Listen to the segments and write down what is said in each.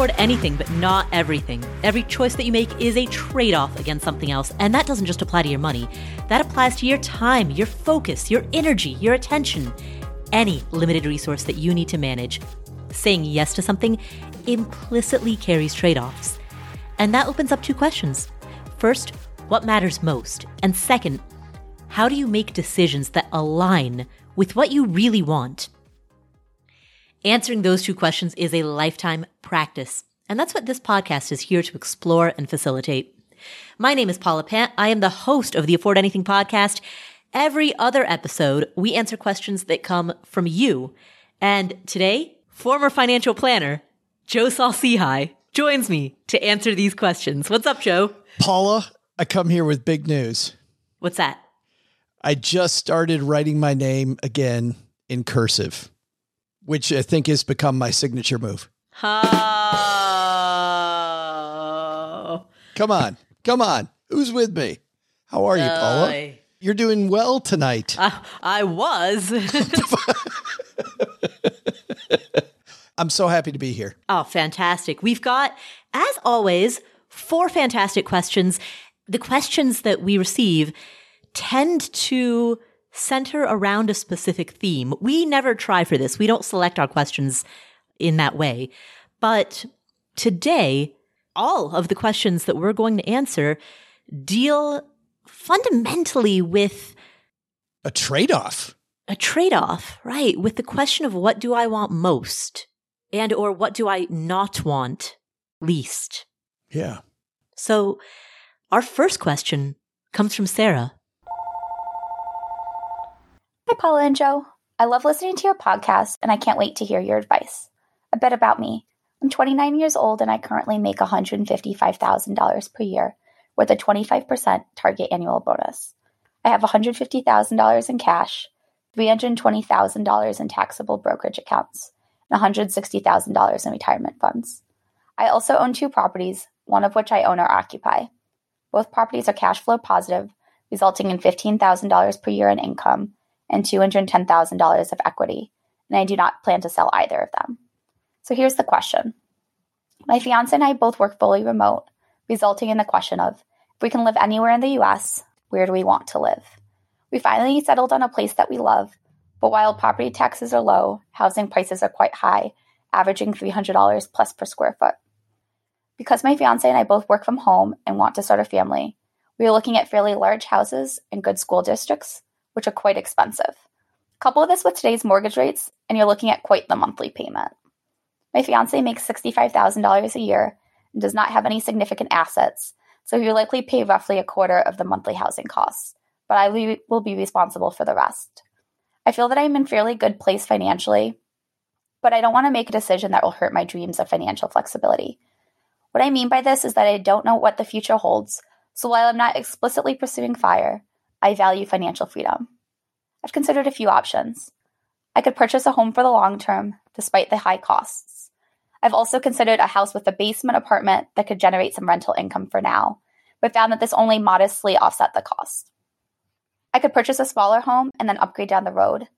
afford anything, but not everything. Every choice that you make is a trade off against something else. And that doesn't just apply to your money, that applies to your time, your focus, your energy, your attention, any limited resource that you need to manage. Saying yes to something implicitly carries trade offs. And that opens up two questions. First, what matters most? And second, how do you make decisions that align with what you really want? Answering those two questions is a lifetime practice. And that's what this podcast is here to explore and facilitate. My name is Paula Pant. I am the host of the Afford Anything podcast. Every other episode, we answer questions that come from you. And today, former financial planner Joe Saul-Sehy joins me to answer these questions. What's up, Joe? Paula, I come here with big news. What's that? I just started writing my name again in cursive which I think has become my signature move. Oh. Come on. Come on. Who's with me? How are you, Paula? You're doing well tonight. Uh, I was. I'm so happy to be here. Oh, fantastic. We've got, as always, four fantastic questions. The questions that we receive tend to center around a specific theme. We never try for this. We don't select our questions in that way. But today, all of the questions that we're going to answer deal fundamentally with a trade off. A trade off, right? With the question of what do I want most and or what do I not want least? Yeah. So our first question comes from Sarah. Hi, Paula and Joe. I love listening to your podcast, and I can't wait to hear your advice. A bit about me I'm 29 years old, and I currently make $155,000 per year with a 25% target annual bonus. I have $150,000 in cash, $320,000 in taxable brokerage accounts, and $160,000 in retirement funds. I also own two properties, one of which I own or occupy. Both properties are cash flow positive, resulting in $15,000 per year in income and $210,000 of equity, and I do not plan to sell either of them. So here's the question My fiance and I both work fully remote, resulting in the question of if we can live anywhere in the US, where do we want to live? We finally settled on a place that we love, but while property taxes are low, housing prices are quite high, averaging $300 plus per square foot. Because my fiance and I both work from home and want to start a family, we are looking at fairly large houses in good school districts which are quite expensive. Couple this with today's mortgage rates, and you're looking at quite the monthly payment. My fiance makes $65,000 a year and does not have any significant assets, so he will likely pay roughly a quarter of the monthly housing costs, but I will be responsible for the rest. I feel that I'm in fairly good place financially, but I don't want to make a decision that will hurt my dreams of financial flexibility. What I mean by this is that I don't know what the future holds, so while I'm not explicitly pursuing FIRE, I value financial freedom. I've considered a few options. I could purchase a home for the long term, despite the high costs. I've also considered a house with a basement apartment that could generate some rental income for now, but found that this only modestly offset the cost. I could purchase a smaller home and then upgrade down the road.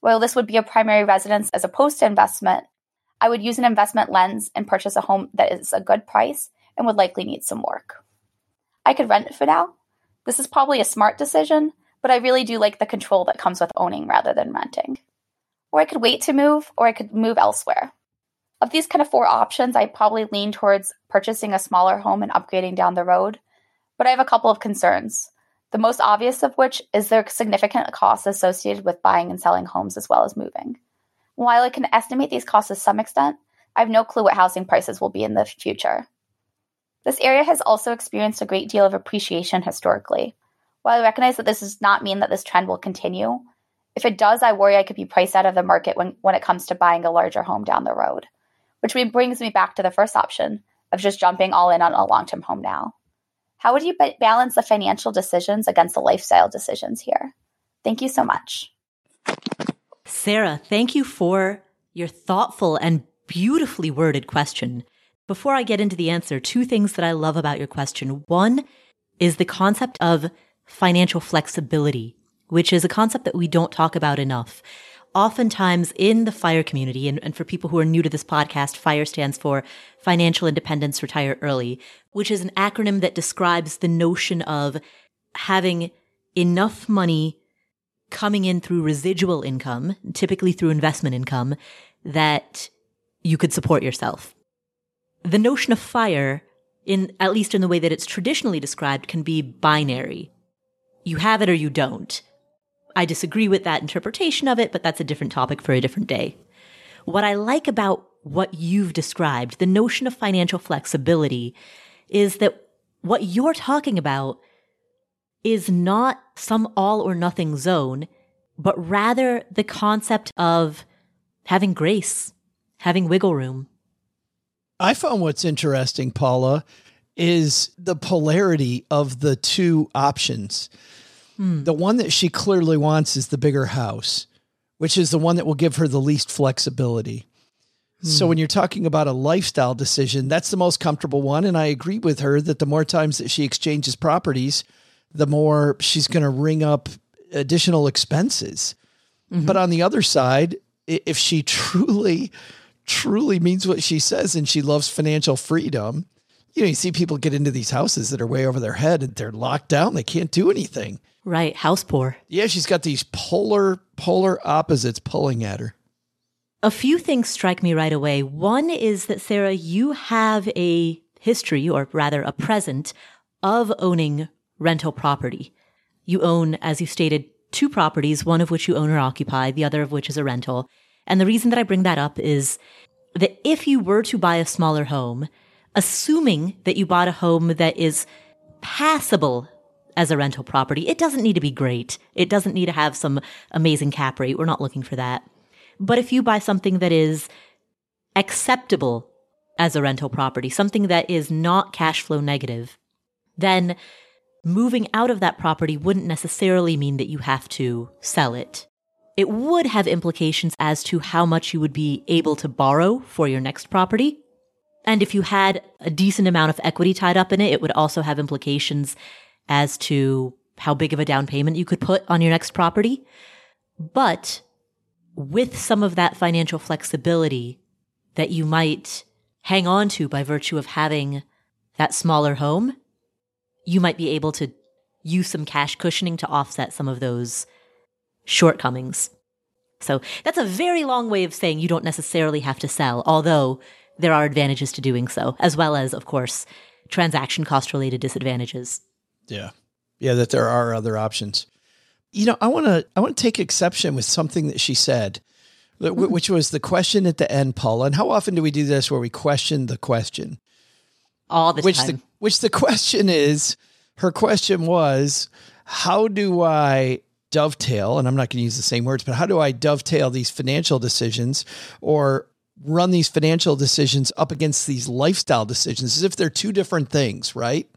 While this would be a primary residence as opposed to investment, I would use an investment lens and purchase a home that is a good price and would likely need some work. I could rent for now, this is probably a smart decision, but I really do like the control that comes with owning rather than renting. Or I could wait to move, or I could move elsewhere. Of these kind of four options, I probably lean towards purchasing a smaller home and upgrading down the road, but I have a couple of concerns. The most obvious of which is the significant costs associated with buying and selling homes as well as moving. While I can estimate these costs to some extent, I have no clue what housing prices will be in the future. This area has also experienced a great deal of appreciation historically. While I recognize that this does not mean that this trend will continue, if it does, I worry I could be priced out of the market when, when it comes to buying a larger home down the road. Which brings me back to the first option of just jumping all in on a long term home now. How would you balance the financial decisions against the lifestyle decisions here? Thank you so much. Sarah, thank you for your thoughtful and beautifully worded question. Before I get into the answer, two things that I love about your question. One is the concept of financial flexibility, which is a concept that we don't talk about enough. oftentimes in the fire community, and, and, for people who are new to this podcast, FIRE stands for Financial Independence Retire Early, which is an acronym that describes the notion of having enough money coming in through residual income, typically through investment income, that you could support yourself. The notion of fire, in at least in the way that it's traditionally described, can be binary. You have it or you don't. I disagree with that interpretation of it, but that's a different topic for a different day. What I like about what you've described, the notion of financial flexibility, is that what you're talking about is not some all or nothing zone, but rather the concept of having grace, having wiggle room. I found what's interesting, Paula, is the polarity of the two options. Hmm. The one that she clearly wants is the bigger house, which is the one that will give her the least flexibility. Hmm. So when you're talking about a lifestyle decision, that's the most comfortable one. And I agree with her that the more times that she exchanges properties, the more she's going to ring up additional expenses. Mm-hmm. But on the other side, if she truly, truly means what she says and she loves financial freedom, you know, you see people get into these houses that are way over their head and they're locked down. They can't do anything. Right. House poor. Yeah. She's got these polar, polar opposites pulling at her. A few things strike me right away. One is that, Sarah, you have a history, or rather a present, of owning rental property. You own, as you stated, two properties, one of which you own or occupy, the other of which is a rental. And the reason that I bring that up is that if you were to buy a smaller home, assuming that you bought a home that is passable as a rental property, it doesn't need to be great. It doesn't need to have some amazing cap rate. We're not looking for that. But if you buy something that is acceptable as a rental property, something that is not cash flow negative, then moving out of that property wouldn't necessarily mean that you have to sell it. It would have implications as to how much you would be able to borrow for your next property. And if you had a decent amount of equity tied up in it, it would also have implications as to how big of a down payment you could put on your next property. But with some of that financial flexibility that you might hang on to by virtue of having that smaller home, you might be able to use some cash cushioning to offset some of those shortcomings. So that's a very long way of saying you don't necessarily have to sell, although there are advantages to doing so, as well as, of course, transaction cost related disadvantages. Yeah. Yeah, that there are other options. You know, I want to I want to take exception with something that she said, mm. which was the question at the end, Paula. And how often do we do this where we question the question? All the which time. The, which the question is, her question was, how do I dovetail, and I'm not going to use the same words, but how do I dovetail these financial decisions or run these financial decisions up against these lifestyle decisions as if they're two different things, right?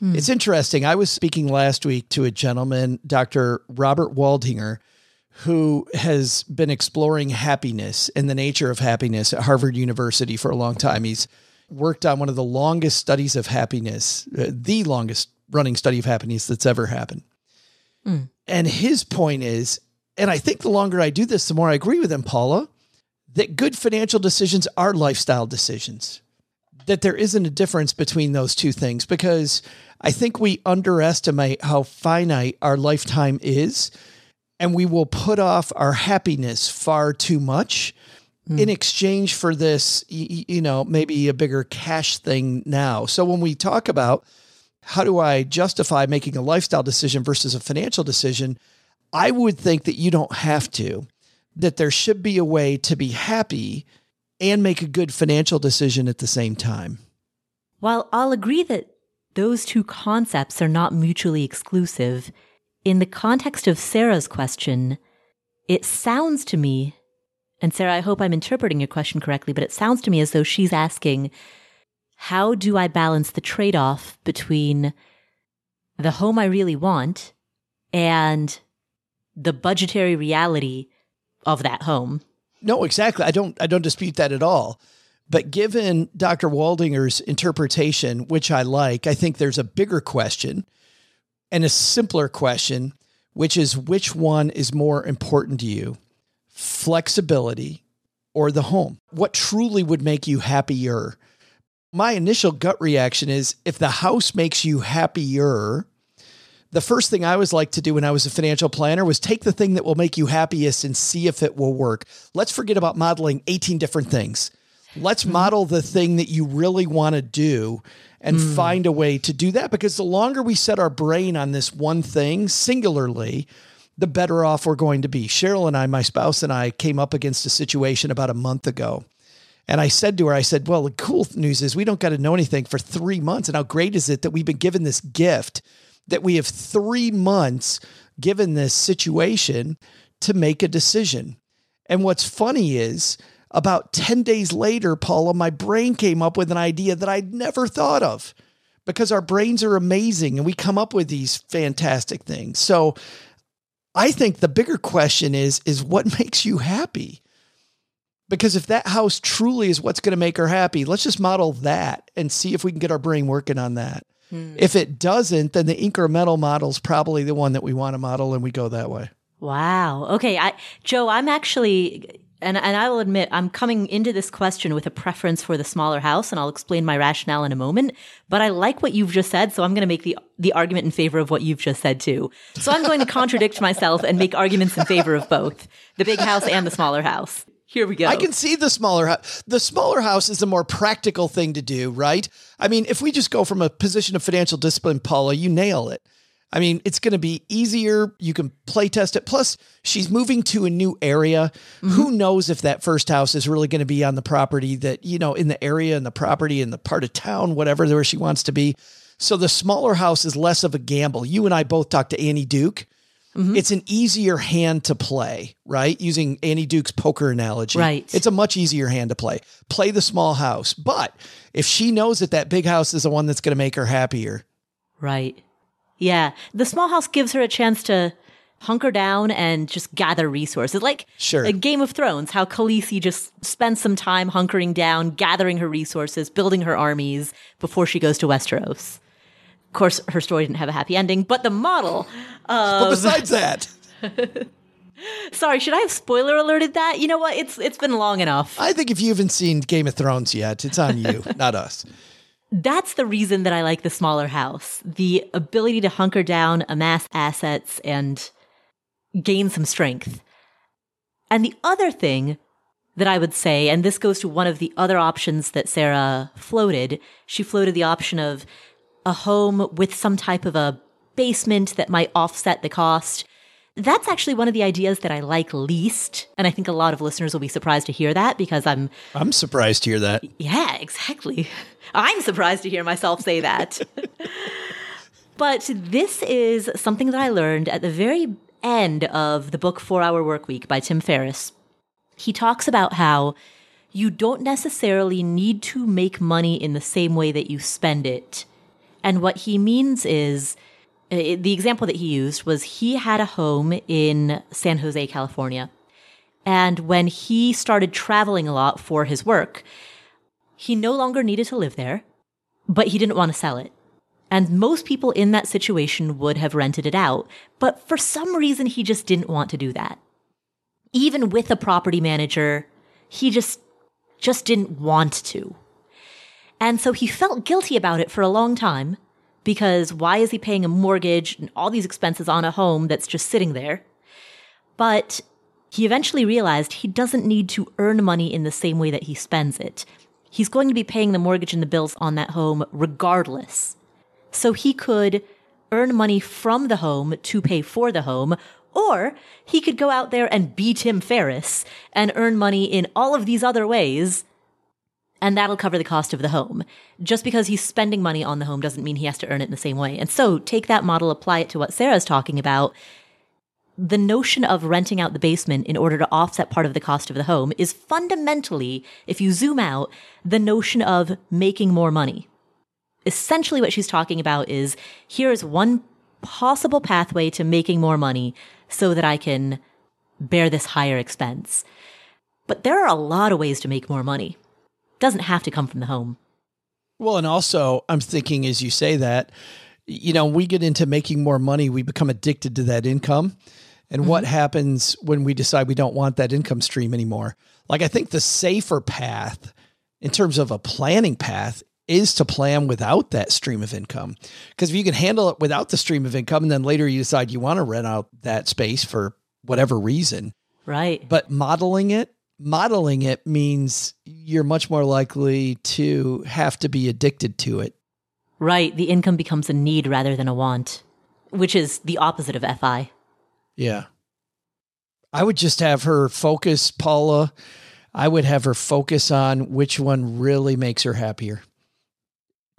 Hmm. It's interesting. I was speaking last week to a gentleman, Dr. Robert Waldinger, who has been exploring happiness and the nature of happiness at Harvard University for a long time. He's worked on one of the longest studies of happiness, uh, the longest running study of happiness that's ever happened. Hmm. And his point is, and I think the longer I do this, the more I agree with him, Paula, that good financial decisions are lifestyle decisions. That there isn't a difference between those two things because I think we underestimate how finite our lifetime is, and we will put off our happiness far too much mm. in exchange for this, you know, maybe a bigger cash thing now. So when we talk about how do I justify making a lifestyle decision versus a financial decision, I would think that you don't have to, that there should be a way to be happy and make a good financial decision at the same time. While I'll agree that those two concepts are not mutually exclusive, in the context of Sarah's question, it sounds to me, and Sarah, I hope I'm interpreting your question correctly, but it sounds to me as though she's asking, how do I balance the trade off between the home I really want and the budgetary reality of that home? No, exactly. I don't I don't dispute that at all. But given Dr. Waldinger's interpretation, which I like, I think there's a bigger question and a simpler question, which is which one is more important to you, flexibility, or the home? What truly would make you happier? My initial gut reaction is if the house makes you happier, the first thing I always like to do when I was a financial planner was take the thing that will make you happiest and see if it will work. Let's forget about modeling 18 different things. Let's mm-hmm. model the thing that you really want to do and mm. find a way to do that because the longer we set our brain on this one thing singularly, the better off we're going to be. Cheryl and I, my spouse and I, came up against a situation about a month ago. And I said to her, I said, Well, the cool news is we don't got to know anything for three months. And how great is it that we've been given this gift that we have three months given this situation to make a decision? And what's funny is about 10 days later, Paula, my brain came up with an idea that I'd never thought of because our brains are amazing and we come up with these fantastic things. So I think the bigger question is is what makes you happy? Because if that house truly is what's going to make her happy, let's just model that and see if we can get our brain working on that. Hmm. If it doesn't, then the incremental model is probably the one that we want to model and we go that way. Wow. Okay, I Joe, I'm actually and, and I will admit, I'm coming into this question with a preference for the smaller house, and I'll explain my rationale in a moment. But I like what you've just said, so I'm going to make the, the argument in favor of what you've just said too. So I'm going to contradict myself and make arguments in favor of both the big house and the smaller house. Here we go. I can see the smaller house. The smaller house is a more practical thing to do, right? I mean, if we just go from a position of financial discipline, Paula, you nail it. I mean, it's going to be easier. You can play test it. Plus, she's moving to a new area. Mm-hmm. Who knows if that first house is really going to be on the property that, you know, in the area and the property in the part of town, whatever, where she wants to be. So the smaller house is less of a gamble. You and I both talked to Annie Duke. Mm-hmm. It's an easier hand to play, right? Using Annie Duke's poker analogy. Right. It's a much easier hand to play. Play the small house. But if she knows that that big house is the one that's going to make her happier. Right. Yeah. The small house gives her a chance to hunker down and just gather resources. Like sure. a Game of Thrones, how Khaleesi just spends some time hunkering down, gathering her resources, building her armies before she goes to Westeros. Of course, her story didn't have a happy ending, but the model. Of... But besides that. Sorry, should I have spoiler alerted that? You know what? It's it's been long enough. I think if you haven't seen Game of Thrones yet, it's on you, not us that's the reason that I like the smaller house the ability to hunker down, amass assets, and gain some strength. And the other thing that I would say, and this goes to one of the other options that Sarah floated, she floated the option of a home with some type of a basement that might offset the cost. That's actually one of the ideas that I like least. And I think a lot of listeners will be surprised to hear that because I'm. I'm surprised to hear that. Yeah, exactly. I'm surprised to hear myself say that. but this is something that I learned at the very end of the book Four Hour Work Week by Tim Ferriss. He talks about how you don't necessarily need to make money in the same way that you spend it. And what he means is uh, the example that he used was he had a home in San Jose, California. And when he started traveling a lot for his work, he no longer needed to live there, but he didn't want to sell it. And most people in that situation would have rented it out. But for some reason, he just didn't want to do that. Even with a property manager, he just, just didn't want to. And so he felt guilty about it for a long time because why is he paying a mortgage and all these expenses on a home that's just sitting there? But he eventually realized he doesn't need to earn money in the same way that he spends it. He's going to be paying the mortgage and the bills on that home regardless. So he could earn money from the home to pay for the home, or he could go out there and be Tim Ferriss and earn money in all of these other ways and that'll cover the cost of the home. Just because he's spending money on the home doesn't mean he has to earn it in the same way. And so take that model, apply it to what Sarah's talking about. The notion of renting out the basement in order to offset part of the cost of the home is fundamentally, if you zoom out, the notion of making more money. Essentially, what she's talking about is here is one possible pathway to making more money so that I can bear this higher expense. But there are a lot of ways to make more money doesn't have to come from the home. Well, and also I'm thinking as you say that, you know, we get into making more money, we become addicted to that income. and what mm-hmm. happens when we decide we don't want that income stream anymore. Like I think the safer path in terms of a planning path is to plan without that stream of income. Because if you can handle it without the stream of income and then later you decide you want to rent out that space for whatever reason. Right. But modeling it, modeling it means you're much more likely to have to be addicted to it. Right. The income becomes a need rather than a want, which is the opposite of FI. Yeah. I would just have her focus, Paula. I would have her focus on which one really makes her happier.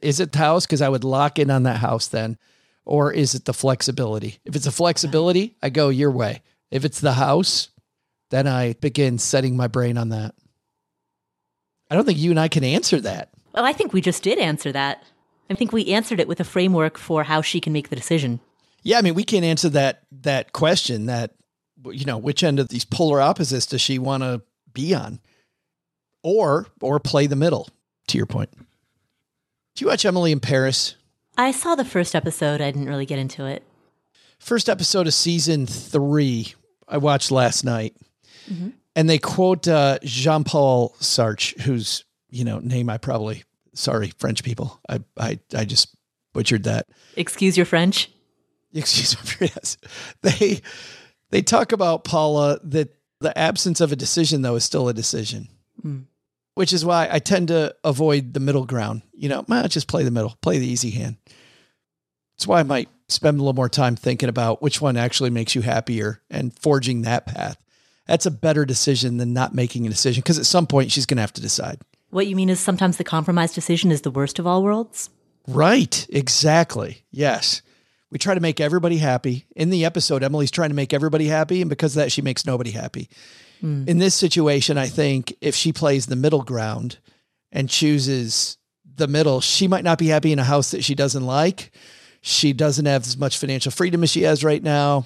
Is it the house? Because I would lock in on that house then. Or is it the flexibility? If it's a flexibility, I go your way. If it's the house, then I begin setting my brain on that. I don't think you and I can answer that. Well, I think we just did answer that. I think we answered it with a framework for how she can make the decision. Yeah, I mean, we can't answer that that question that you know, which end of these polar opposites does she want to be on? Or or play the middle, to your point. Do you watch Emily in Paris? I saw the first episode. I didn't really get into it. First episode of season three, I watched last night. And they quote uh, Jean Paul Sartre, whose, you know, name I probably, sorry, French people. I, I, I just butchered that. Excuse your French. excuse me yes they they talk about paula that the absence of a decision though is still a decision Mm. which is why i tend to avoid the middle ground you know well, just play the middle play the easy hand that's why i might spend a little more time thinking about which one actually makes you happier and forging that path that's a better decision than not making a decision because at some point she's going to have to decide What you mean is sometimes the compromise decision is the worst of all worlds? Right. Exactly. Yes. We try to make everybody happy. In the episode, Emily's trying to make everybody happy. And because of that, she makes nobody happy. Hmm. In this situation, I think if she plays the middle ground and chooses the middle, she might not be happy in a house that she doesn't like. She doesn't have as much financial freedom as she has right now.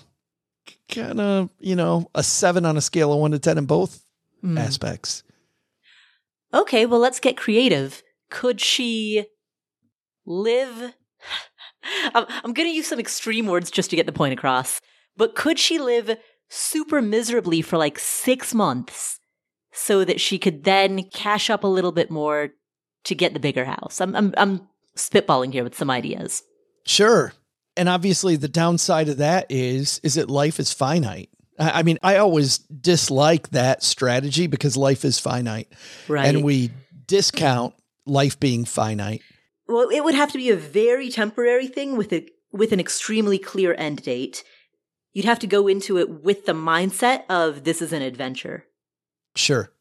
Kind of, you know, a seven on a scale of one to 10 in both hmm. aspects. Okay, well, let's get creative. Could she live? I'm, I'm going to use some extreme words just to get the point across. But could she live super miserably for like six months so that she could then cash up a little bit more to get the bigger house? I'm, I'm, I'm spitballing here with some ideas. Sure. And obviously the downside of that is is that life is finite. I mean, I always dislike that strategy because life is finite. Right. And we discount life being finite. Well, it would have to be a very temporary thing with a with an extremely clear end date. You'd have to go into it with the mindset of this is an adventure. Sure.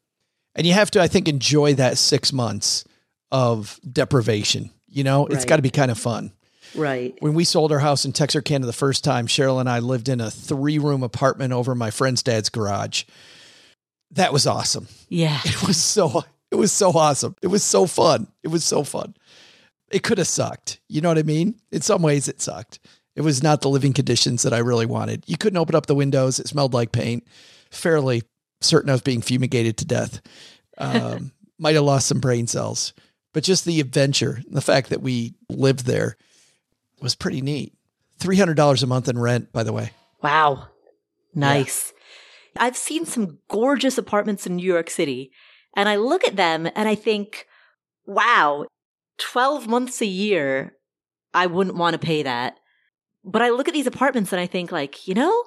And you have to, I think, enjoy that six months of deprivation. You know, it's got to be kind of fun. Right. When we sold our house in Texarkana the first time, Cheryl and I lived in a three room apartment over my friend's dad's garage. That was awesome. Yeah. It was so it was so awesome. It was so fun. It was so fun. It could have sucked. You know what I mean? In some ways it sucked. It was not the living conditions that I really wanted. You couldn't open up the windows. It smelled like paint. Fairly certain I was being fumigated to death. Um, might have lost some brain cells. But just the adventure, the fact that we lived there was pretty neat. $300 a month in rent, by the way. Wow. Nice. I've seen some gorgeous apartments in New York City, and I look at them and I think, wow, 12 months a year, I wouldn't want to pay that. But I look at these apartments and I think, like, you know,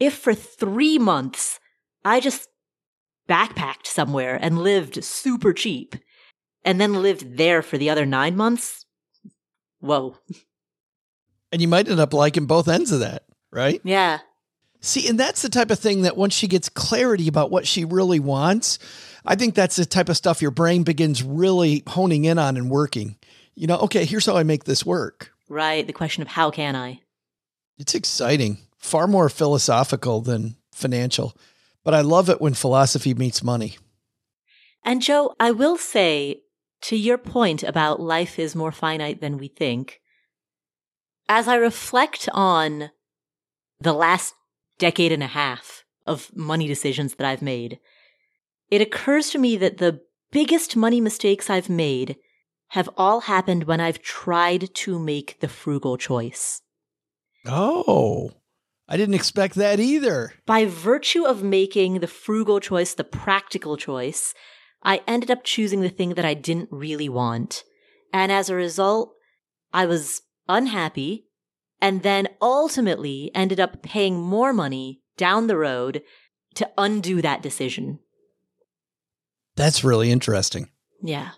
if for three months I just backpacked somewhere and lived super cheap and then lived there for the other nine months, whoa. And you might end up liking both ends of that, right? Yeah. See, and that's the type of thing that once she gets clarity about what she really wants, I think that's the type of stuff your brain begins really honing in on and working. You know, okay, here's how I make this work. Right. The question of how can I? It's exciting, far more philosophical than financial. But I love it when philosophy meets money. And Joe, I will say to your point about life is more finite than we think, as I reflect on the last decade and a half of money decisions that I've made, it occurs to me that the biggest money mistakes I've made have all happened when I've tried to make the frugal choice. Oh, I didn't expect that either. By virtue of making the frugal choice the practical choice, I ended up choosing the thing that I didn't really want. And as a result, I was unhappy and then ultimately ended up paying more money down the road to undo that decision. That's really interesting. Yeah.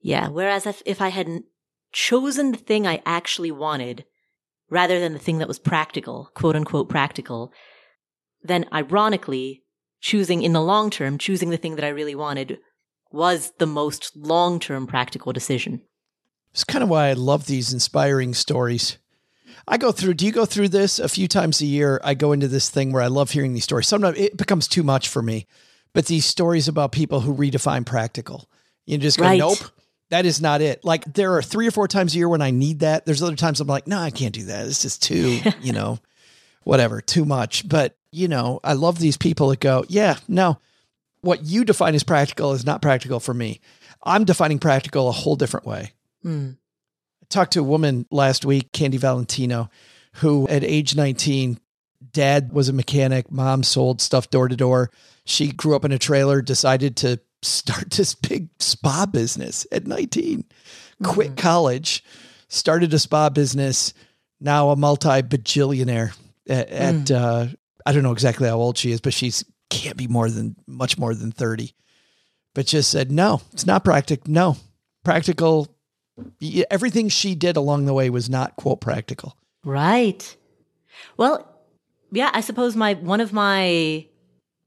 Yeah. Whereas if, if I hadn't chosen the thing I actually wanted rather than the thing that was practical, quote unquote practical, then ironically, choosing in the long term, choosing the thing that I really wanted was the most long term practical decision. It's kind of why I love these inspiring stories. I go through, do you go through this a few times a year? I go into this thing where I love hearing these stories. Sometimes it becomes too much for me, but these stories about people who redefine practical. You just go, Right. nope, that is not it. Like there are three or four times a year when I need that. There's other times I'm like, no, I can't do that. It's just too, you know, whatever, too much. But, you know, I love these people that go, yeah, no, what you define as practical is not practical for me. I'm defining practical a whole different way Hmm. talked to a woman last week, Candy Valentino, who at age 19, dad was a mechanic, mom sold stuff door to door. She grew up in a trailer, decided to start this big spa business at 19, quit college, started a spa business, now a multi bajillionaire at, at uh, I don't know exactly how old she is, but she's can't be more than much more than 30. But just said, no, it's not practical. No, practical everything she did along the way was not quote practical. Right. Well, yeah, I suppose my one of my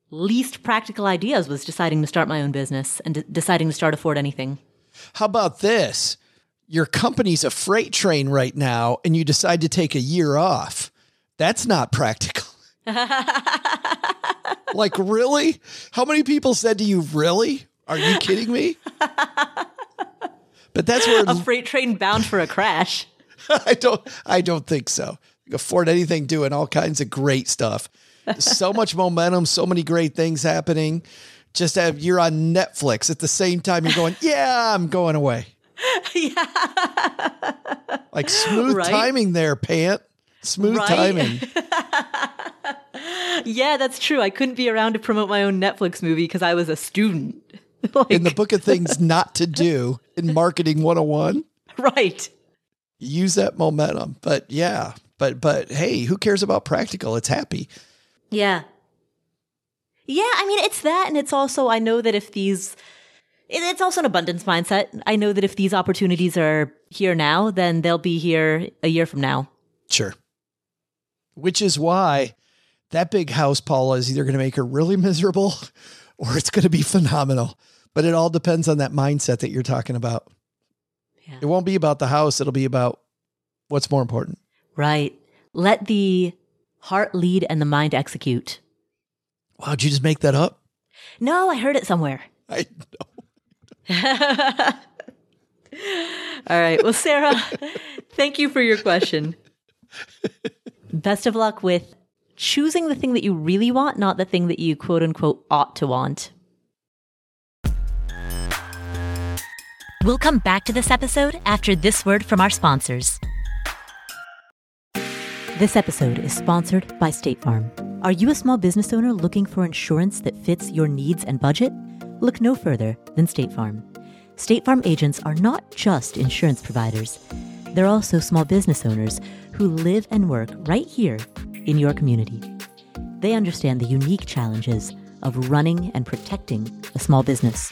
least practical ideas was deciding to start my own business and de- deciding to start afford anything. How about this? Your company's a freight train right now and you decide to take a year off. That's not practical. like really? How many people said to you, "Really? Are you kidding me?" But that's where A freight train bound for a crash. I don't I don't think so. You can afford anything doing all kinds of great stuff. so much momentum, so many great things happening. Just have you're on Netflix at the same time you're going, yeah, I'm going away. yeah. Like smooth Right? timing there, pant. Smooth Right? timing. Yeah, that's true. I couldn't be around to promote my own Netflix movie because I was a student. like, In the book of things not to do in marketing 101, right. use that momentum. But yeah, but but hey, who cares about practical? It's happy. Yeah. Yeah, I mean, it's that. And it's also, I know that if these, it's also an abundance mindset. I know that if these opportunities are here now, then they'll be here a year from now. Sure. Which is why that big house, Paula, is either going to make her really miserable or it's going to be phenomenal. But it all depends on that mindset that you're talking about. Yeah. It won't be about the house, it'll be about what's more important. Right. Let the heart lead and the mind execute. Wow, did you just make that up? No, I heard it somewhere. I know. All right. Well, Sarah, thank you for your question. Best of luck with choosing the thing that you really want, not the thing that you quote unquote ought to want. We'll come back to this episode after this word from our sponsors. This episode is sponsored by State Farm. Are you a small business owner looking for insurance that fits your needs and budget? Look no further than State Farm. State Farm agents are not just insurance providers, they're also small business owners who live and work right here in your community. They understand the unique challenges of running and protecting a small business.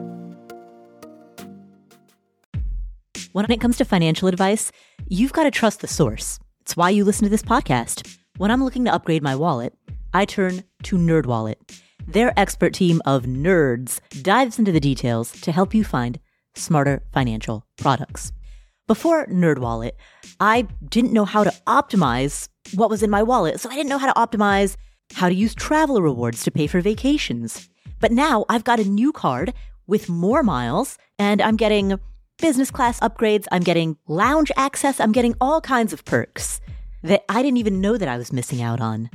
When it comes to financial advice, you've got to trust the source. It's why you listen to this podcast. When I'm looking to upgrade my wallet, I turn to NerdWallet. Their expert team of nerds dives into the details to help you find smarter financial products. Before NerdWallet, I didn't know how to optimize what was in my wallet, so I didn't know how to optimize how to use travel rewards to pay for vacations. But now I've got a new card with more miles, and I'm getting business class upgrades, I'm getting lounge access, I'm getting all kinds of perks that I didn't even know that I was missing out on.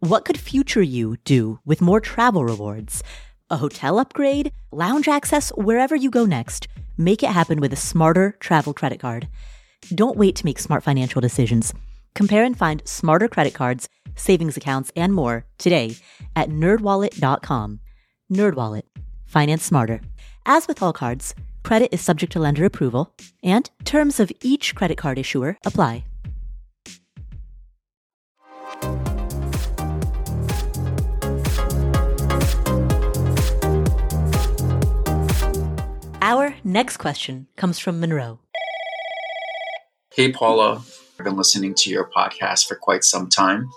What could future you do with more travel rewards? A hotel upgrade, lounge access, wherever you go next. Make it happen with a smarter travel credit card. Don't wait to make smart financial decisions. Compare and find smarter credit cards, savings accounts, and more today at nerdwallet.com. Nerdwallet. Finance smarter. As with all cards, credit is subject to lender approval, and terms of each credit card issuer apply. Our next question comes from Monroe. Hey, Paula. I've been listening to your podcast for quite some time.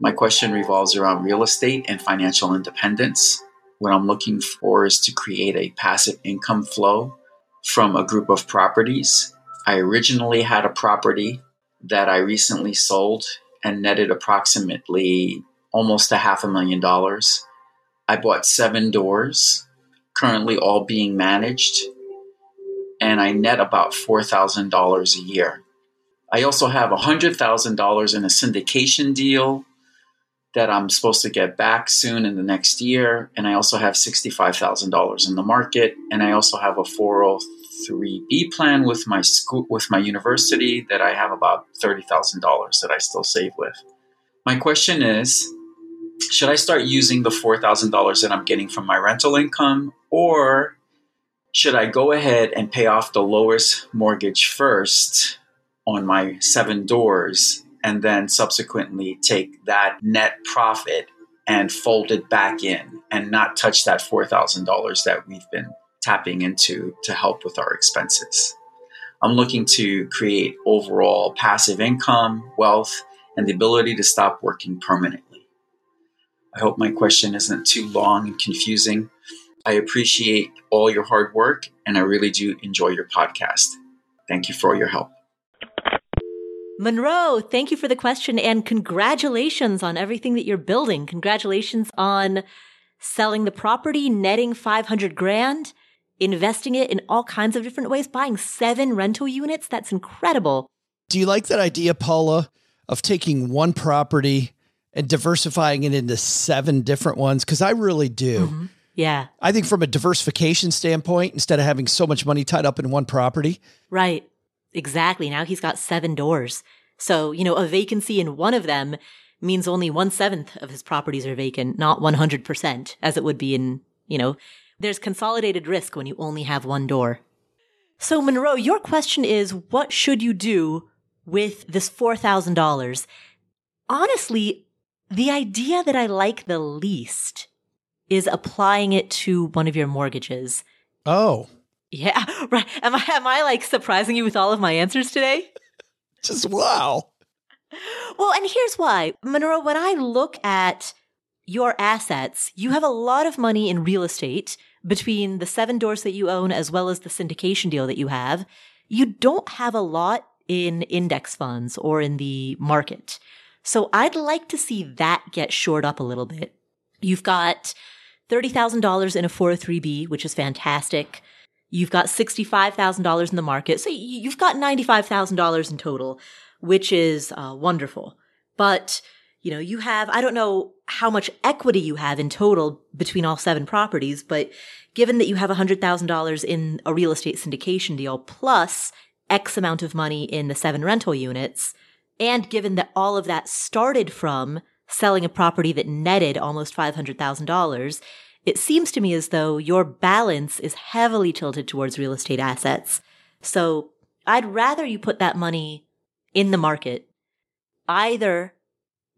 My question revolves around real estate and financial independence. What I'm looking for is to create a passive income flow from a group of properties. I originally had a property that I recently sold and netted approximately almost a half a million dollars. I bought seven doors currently all being managed, and I net about $4,000 a year. I also have $100,000 in a syndication deal that I'm supposed to get back soon in the next year. And I also have $65,000 in the market. And I also have a 403B plan with my school, with my university that I have about $30,000 that I still save with. My question is, should I start using the $4,000 that I'm getting from my rental income or should I go ahead and pay off the lowest mortgage first on my seven doors and then subsequently take that net profit and fold it back in and not touch that $4,000 that we've been tapping into to help with our expenses? I'm looking to create overall passive income, wealth, and the ability to stop working permanently. I hope my question isn't too long and confusing. I appreciate all your hard work and I really do enjoy your podcast. Thank you for all your help. Monroe, thank you for the question and congratulations on everything that you're building. Congratulations on selling the property, netting 500 grand, investing it in all kinds of different ways, buying seven rental units. That's incredible. Do you like that idea, Paula, of taking one property and diversifying it into seven different ones because I really do. Mm-hmm. Yeah. I think from a diversification standpoint, instead of having so much money tied up in one property. Right. Exactly. Now he's got seven doors. So, you know, a vacancy in one of them means only one seventh of his properties are vacant, not 100%, as it would be in, you know, there's consolidated risk when you only have one door. So, Monroe, your question is what should you do with this $4,000? Honestly, the idea that I like the least is applying it to one of your mortgages. Oh. Yeah, right. Am I am I like surprising you with all of my answers today? Just wow. Well, and here's why. Monroe, when I look at your assets, you have a lot of money in real estate between the seven doors that you own as well as the syndication deal that you have. You don't have a lot in index funds or in the market. So I'd like to see that get shored up a little bit. You've got $30,000 in a 403B, which is fantastic. You've got $65,000 in the market. So you've got $95,000 in total, which is uh, wonderful. But, you know, you have, I don't know how much equity you have in total between all seven properties, but given that you have $100,000 in a real estate syndication deal plus X amount of money in the seven rental units, and given that all of that started from selling a property that netted almost $500,000, it seems to me as though your balance is heavily tilted towards real estate assets. So I'd rather you put that money in the market, either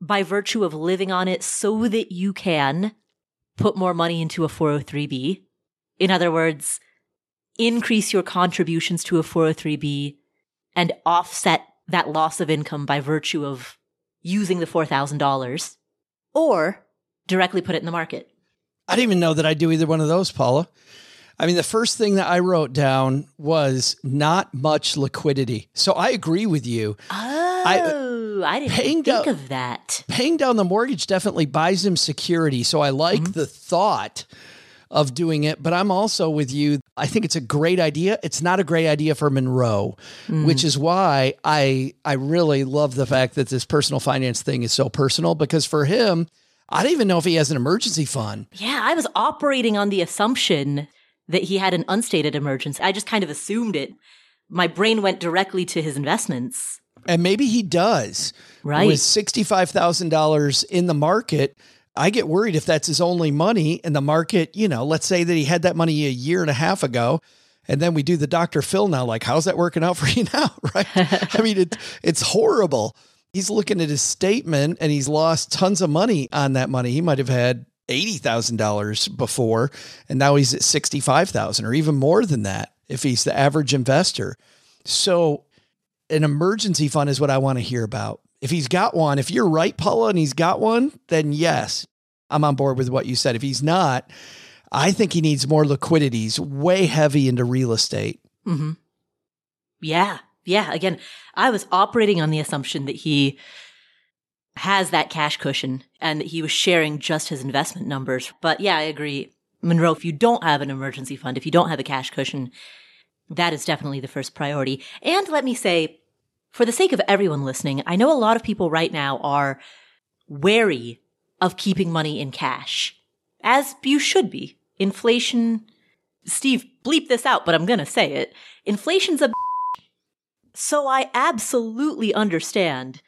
by virtue of living on it so that you can put more money into a 403b. In other words, increase your contributions to a 403b and offset that loss of income by virtue of using the $4,000 or directly put it in the market. I didn't even know that I do either one of those, Paula. I mean, the first thing that I wrote down was not much liquidity. So I agree with you. Oh, I, I didn't think down, of that. Paying down the mortgage definitely buys him security. So I like mm-hmm. the thought of doing it, but I'm also with you. I think it's a great idea. It's not a great idea for Monroe, mm. which is why I I really love the fact that this personal finance thing is so personal because for him, I don't even know if he has an emergency fund. Yeah, I was operating on the assumption that he had an unstated emergency. I just kind of assumed it. My brain went directly to his investments. And maybe he does. Right. With $65,000 in the market, I get worried if that's his only money in the market. You know, let's say that he had that money a year and a half ago. And then we do the Dr. Phil now, like, how's that working out for you now? Right. I mean, it, it's horrible. He's looking at his statement and he's lost tons of money on that money. He might have had $80,000 before, and now he's at 65,000 or even more than that if he's the average investor. So, an emergency fund is what I want to hear about. If he's got one, if you're right, Paula, and he's got one, then yes, I'm on board with what you said. If he's not, I think he needs more liquidity. He's way heavy into real estate. Mm-hmm. Yeah. Yeah. Again, I was operating on the assumption that he has that cash cushion and that he was sharing just his investment numbers. But yeah, I agree. Monroe, if you don't have an emergency fund, if you don't have a cash cushion, that is definitely the first priority. And let me say, for the sake of everyone listening, I know a lot of people right now are wary of keeping money in cash, as you should be. Inflation, Steve, bleep this out, but I'm going to say it. Inflation's a so I absolutely understand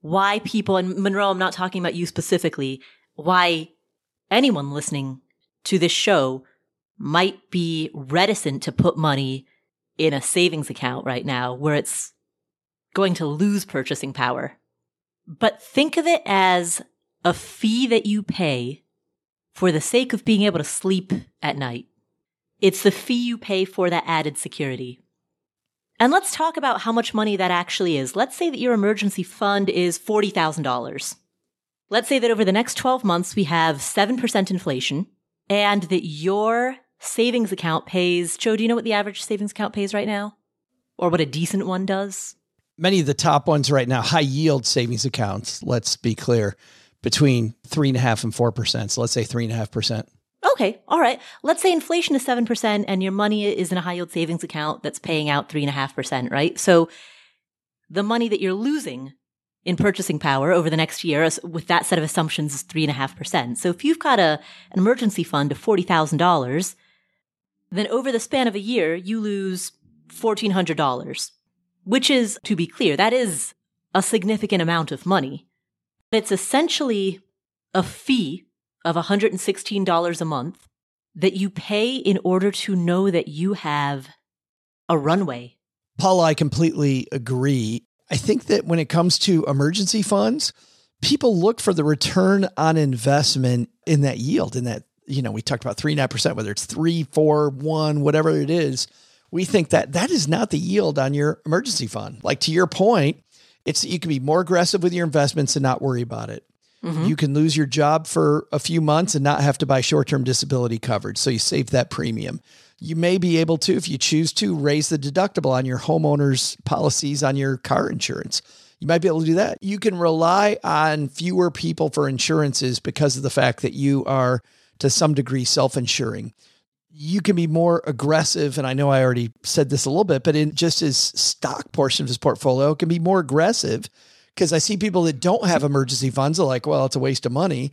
why people, and Monroe, I'm not talking about you specifically, why anyone listening to this show might be reticent to put money in a savings account right now where it's going to lose purchasing power. But think of it as a fee that you pay for the sake of being able to sleep at night. It's the fee you pay for that added security. And let's talk about how much money that actually is. Let's say that your emergency fund is $40,000. Let's say that over the next 12 months, we have 7% inflation and that your savings account pays, Joe, do you know what the average savings account pays right now? Or what a decent one does? Many of the top ones right now, high yield savings accounts, let's be clear, between three and a half and 4%. So let's say three and a half percent. Okay, all right. Let's say inflation is 7% and your money is in a high yield savings account that's paying out 3.5%, right? So the money that you're losing in purchasing power over the next year with that set of assumptions is 3.5%. So if you've got a, an emergency fund of $40,000, then over the span of a year, you lose $1,400, which is, to be clear, that is a significant amount of money. But it's essentially a fee of $116 a month that you pay in order to know that you have a runway. Paul, I completely agree. I think that when it comes to emergency funds, people look for the return on investment in that yield, in that, you know, we talked about three and a half percent, whether it's three, four, one, whatever it is. We think that that is not the yield on your emergency fund. Like to your point, it's you can be more aggressive with your investments and not worry about it. Mm-hmm. You can lose your job for a few months and not have to buy short term disability coverage. So you save that premium. You may be able to, if you choose to, raise the deductible on your homeowner's policies on your car insurance. You might be able to do that. You can rely on fewer people for insurances because of the fact that you are to some degree self insuring. You can be more aggressive. And I know I already said this a little bit, but in just his stock portion of his portfolio, can be more aggressive because I see people that don't have emergency funds are like, well, it's a waste of money,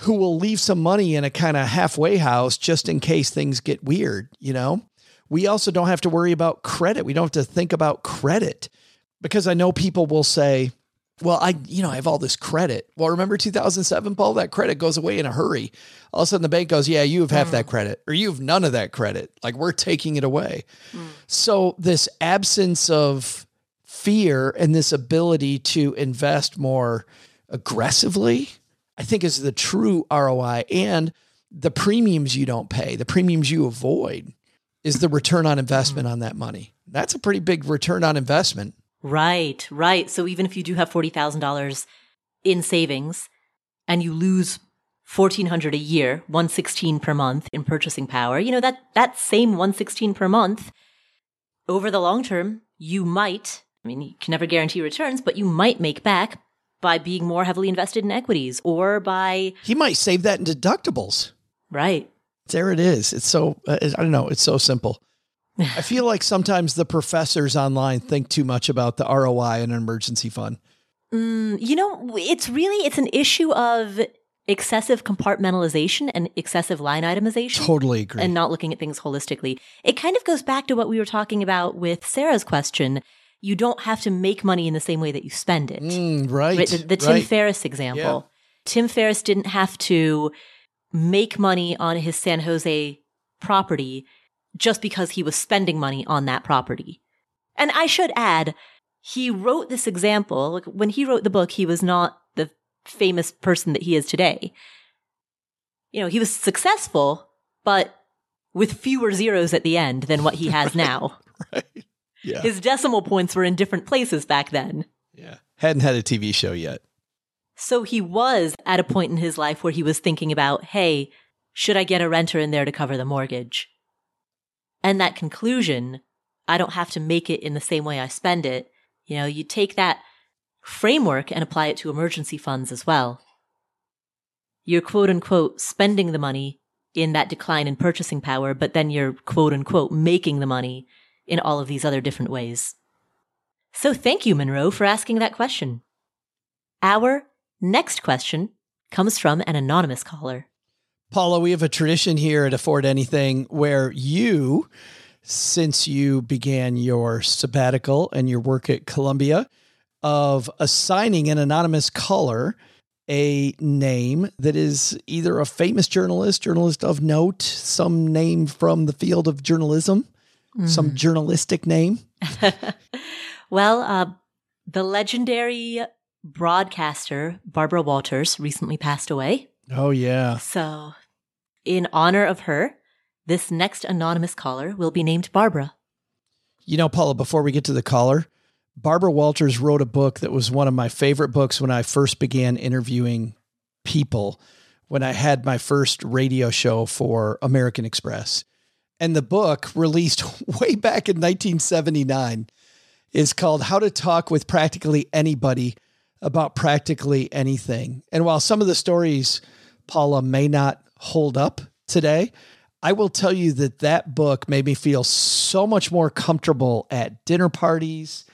who will leave some money in a kind of halfway house just in case things get weird, you know? We also don't have to worry about credit. We don't have to think about credit because I know people will say, well, I, you know, I have all this credit. Well, remember 2007, Paul, that credit goes away in a hurry. All of a sudden the bank goes, yeah, you have half mm. that credit or you have none of that credit. Like we're taking it away. Mm. So this absence of fear and this ability to invest more aggressively, I think is the true ROI. And the premiums you don't pay, the premiums you avoid is the return on investment mm. on that money. That's a pretty big return on investment. Right, right. So even if you do have $40,000 in savings and you lose 1400 a year, 116 per month in purchasing power, you know, that, that same 116 per month over the long term, you might, I mean, you can never guarantee returns, but you might make back by being more heavily invested in equities or by. He might save that in deductibles. Right. There it is. It's so, uh, I don't know, it's so simple. I feel like sometimes the professors online think too much about the ROI in an emergency fund. Mm, you know, it's really it's an issue of excessive compartmentalization and excessive line itemization. Totally agree. And not looking at things holistically. It kind of goes back to what we were talking about with Sarah's question. You don't have to make money in the same way that you spend it. Mm, right. right. The, the Tim right. Ferriss example. Yeah. Tim Ferriss didn't have to make money on his San Jose property just because he was spending money on that property. And I should add, he wrote this example. Like when he wrote the book, he was not the famous person that he is today. You know, he was successful, but with fewer zeros at the end than what he has now. right. Yeah. His decimal points were in different places back then. Yeah. Hadn't had a TV show yet. So he was at a point in his life where he was thinking about, hey, should I get a renter in there to cover the mortgage? And that conclusion, I don't have to make it in the same way I spend it. You know, you take that framework and apply it to emergency funds as well. You're quote unquote spending the money in that decline in purchasing power, but then you're quote unquote making the money in all of these other different ways. So thank you, Monroe, for asking that question. Our next question comes from an anonymous caller. Paula, we have a tradition here at Afford Anything where you, since you began your sabbatical and your work at Columbia, of assigning an anonymous caller a name that is either a famous journalist, journalist of note, some name from the field of journalism, mm. some journalistic name. well, uh, the legendary broadcaster Barbara Walters recently passed away. Oh, yeah. So, in honor of her, this next anonymous caller will be named Barbara. You know, Paula, before we get to the caller, Barbara Walters wrote a book that was one of my favorite books when I first began interviewing people, when I had my first radio show for American Express. And the book, released way back in 1979, is called How to Talk with Practically Anybody About Practically Anything. And while some of the stories, Paula, may not hold up today, I will tell you that that book made me feel so much more comfortable at dinner parties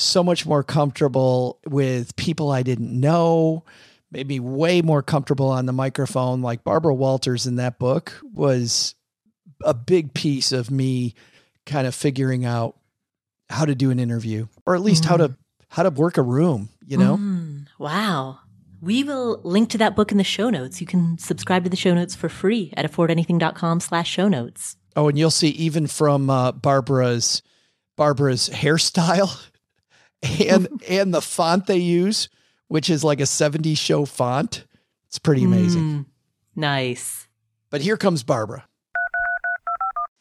so much more comfortable with people I didn't know, made me way more comfortable on the microphone. Like Barbara Walters in that book was a big piece of me kind of figuring out how to do an interview or at least mm. how to how to work a room, you know? Mm. Wow. We will link to that book in the show notes. You can subscribe to the show notes for free at affordanything.com slash show notes. Oh, and you'll see even from uh, Barbara's Barbara's hairstyle and and the font they use, which is like a 70s show font. It's pretty amazing. Mm, nice. But here comes Barbara.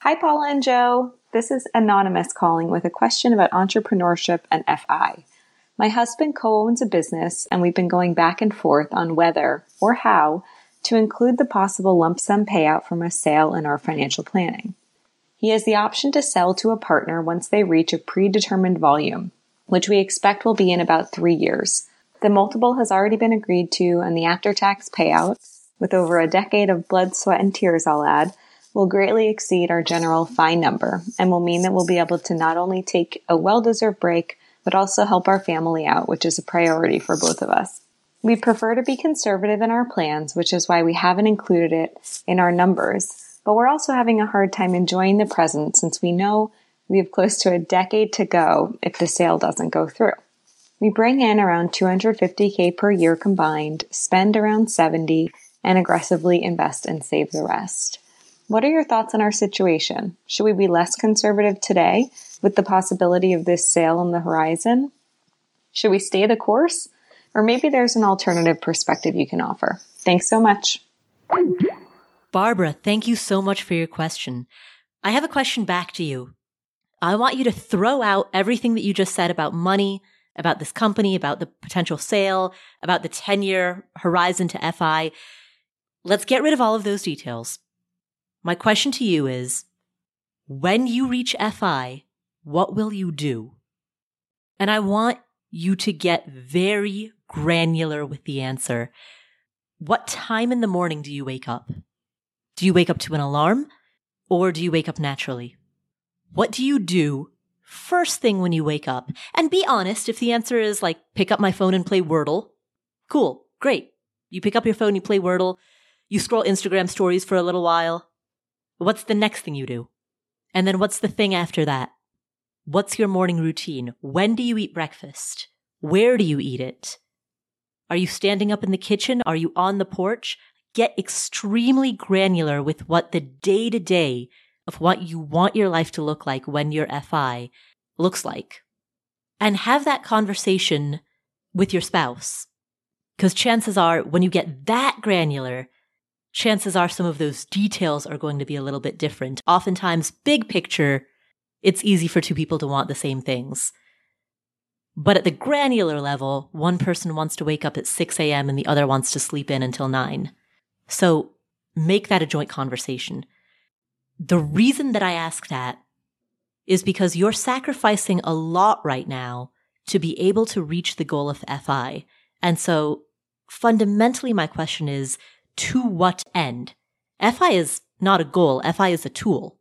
Hi, Paula and Joe. This is Anonymous calling with a question about entrepreneurship and FI. My husband co owns a business, and we've been going back and forth on whether or how to include the possible lump sum payout from a sale in our financial planning. He has the option to sell to a partner once they reach a predetermined volume, which we expect will be in about three years. The multiple has already been agreed to, and the after tax payout, with over a decade of blood, sweat, and tears, I'll add, will greatly exceed our general fine number and will mean that we'll be able to not only take a well deserved break, but also help our family out, which is a priority for both of us. We prefer to be conservative in our plans, which is why we haven't included it in our numbers, but we're also having a hard time enjoying the present since we know we have close to a decade to go if the sale doesn't go through. We bring in around 250k per year combined, spend around 70, and aggressively invest and save the rest. What are your thoughts on our situation? Should we be less conservative today with the possibility of this sale on the horizon? Should we stay the course? Or maybe there's an alternative perspective you can offer. Thanks so much. Barbara, thank you so much for your question. I have a question back to you. I want you to throw out everything that you just said about money, about this company, about the potential sale, about the 10 year horizon to FI. let's get rid of all of those details. My question to you is when you reach FI, what will you do? And I want you to get very granular with the answer. What time in the morning do you wake up? Do you wake up to an alarm or do you wake up naturally? What do you do first thing when you wake up? And be honest, if the answer is like pick up my phone and play Wordle, cool, great. You pick up your phone, you play Wordle, you scroll Instagram stories for a little while. What's the next thing you do? And then what's the thing after that? What's your morning routine? When do you eat breakfast? Where do you eat it? Are you standing up in the kitchen? Are you on the porch? Get extremely granular with what the day to day of what you want your life to look like when you're FI looks like. And have that conversation with your spouse. Because chances are, when you get that granular, chances are some of those details are going to be a little bit different. Oftentimes, big picture, it's easy for two people to want the same things. But at the granular level, one person wants to wake up at 6 a.m. and the other wants to sleep in until 9. So make that a joint conversation. The reason that I ask that is because you're sacrificing a lot right now to be able to reach the goal of FI. And so fundamentally, my question is to what end? FI is not a goal. FI is a tool.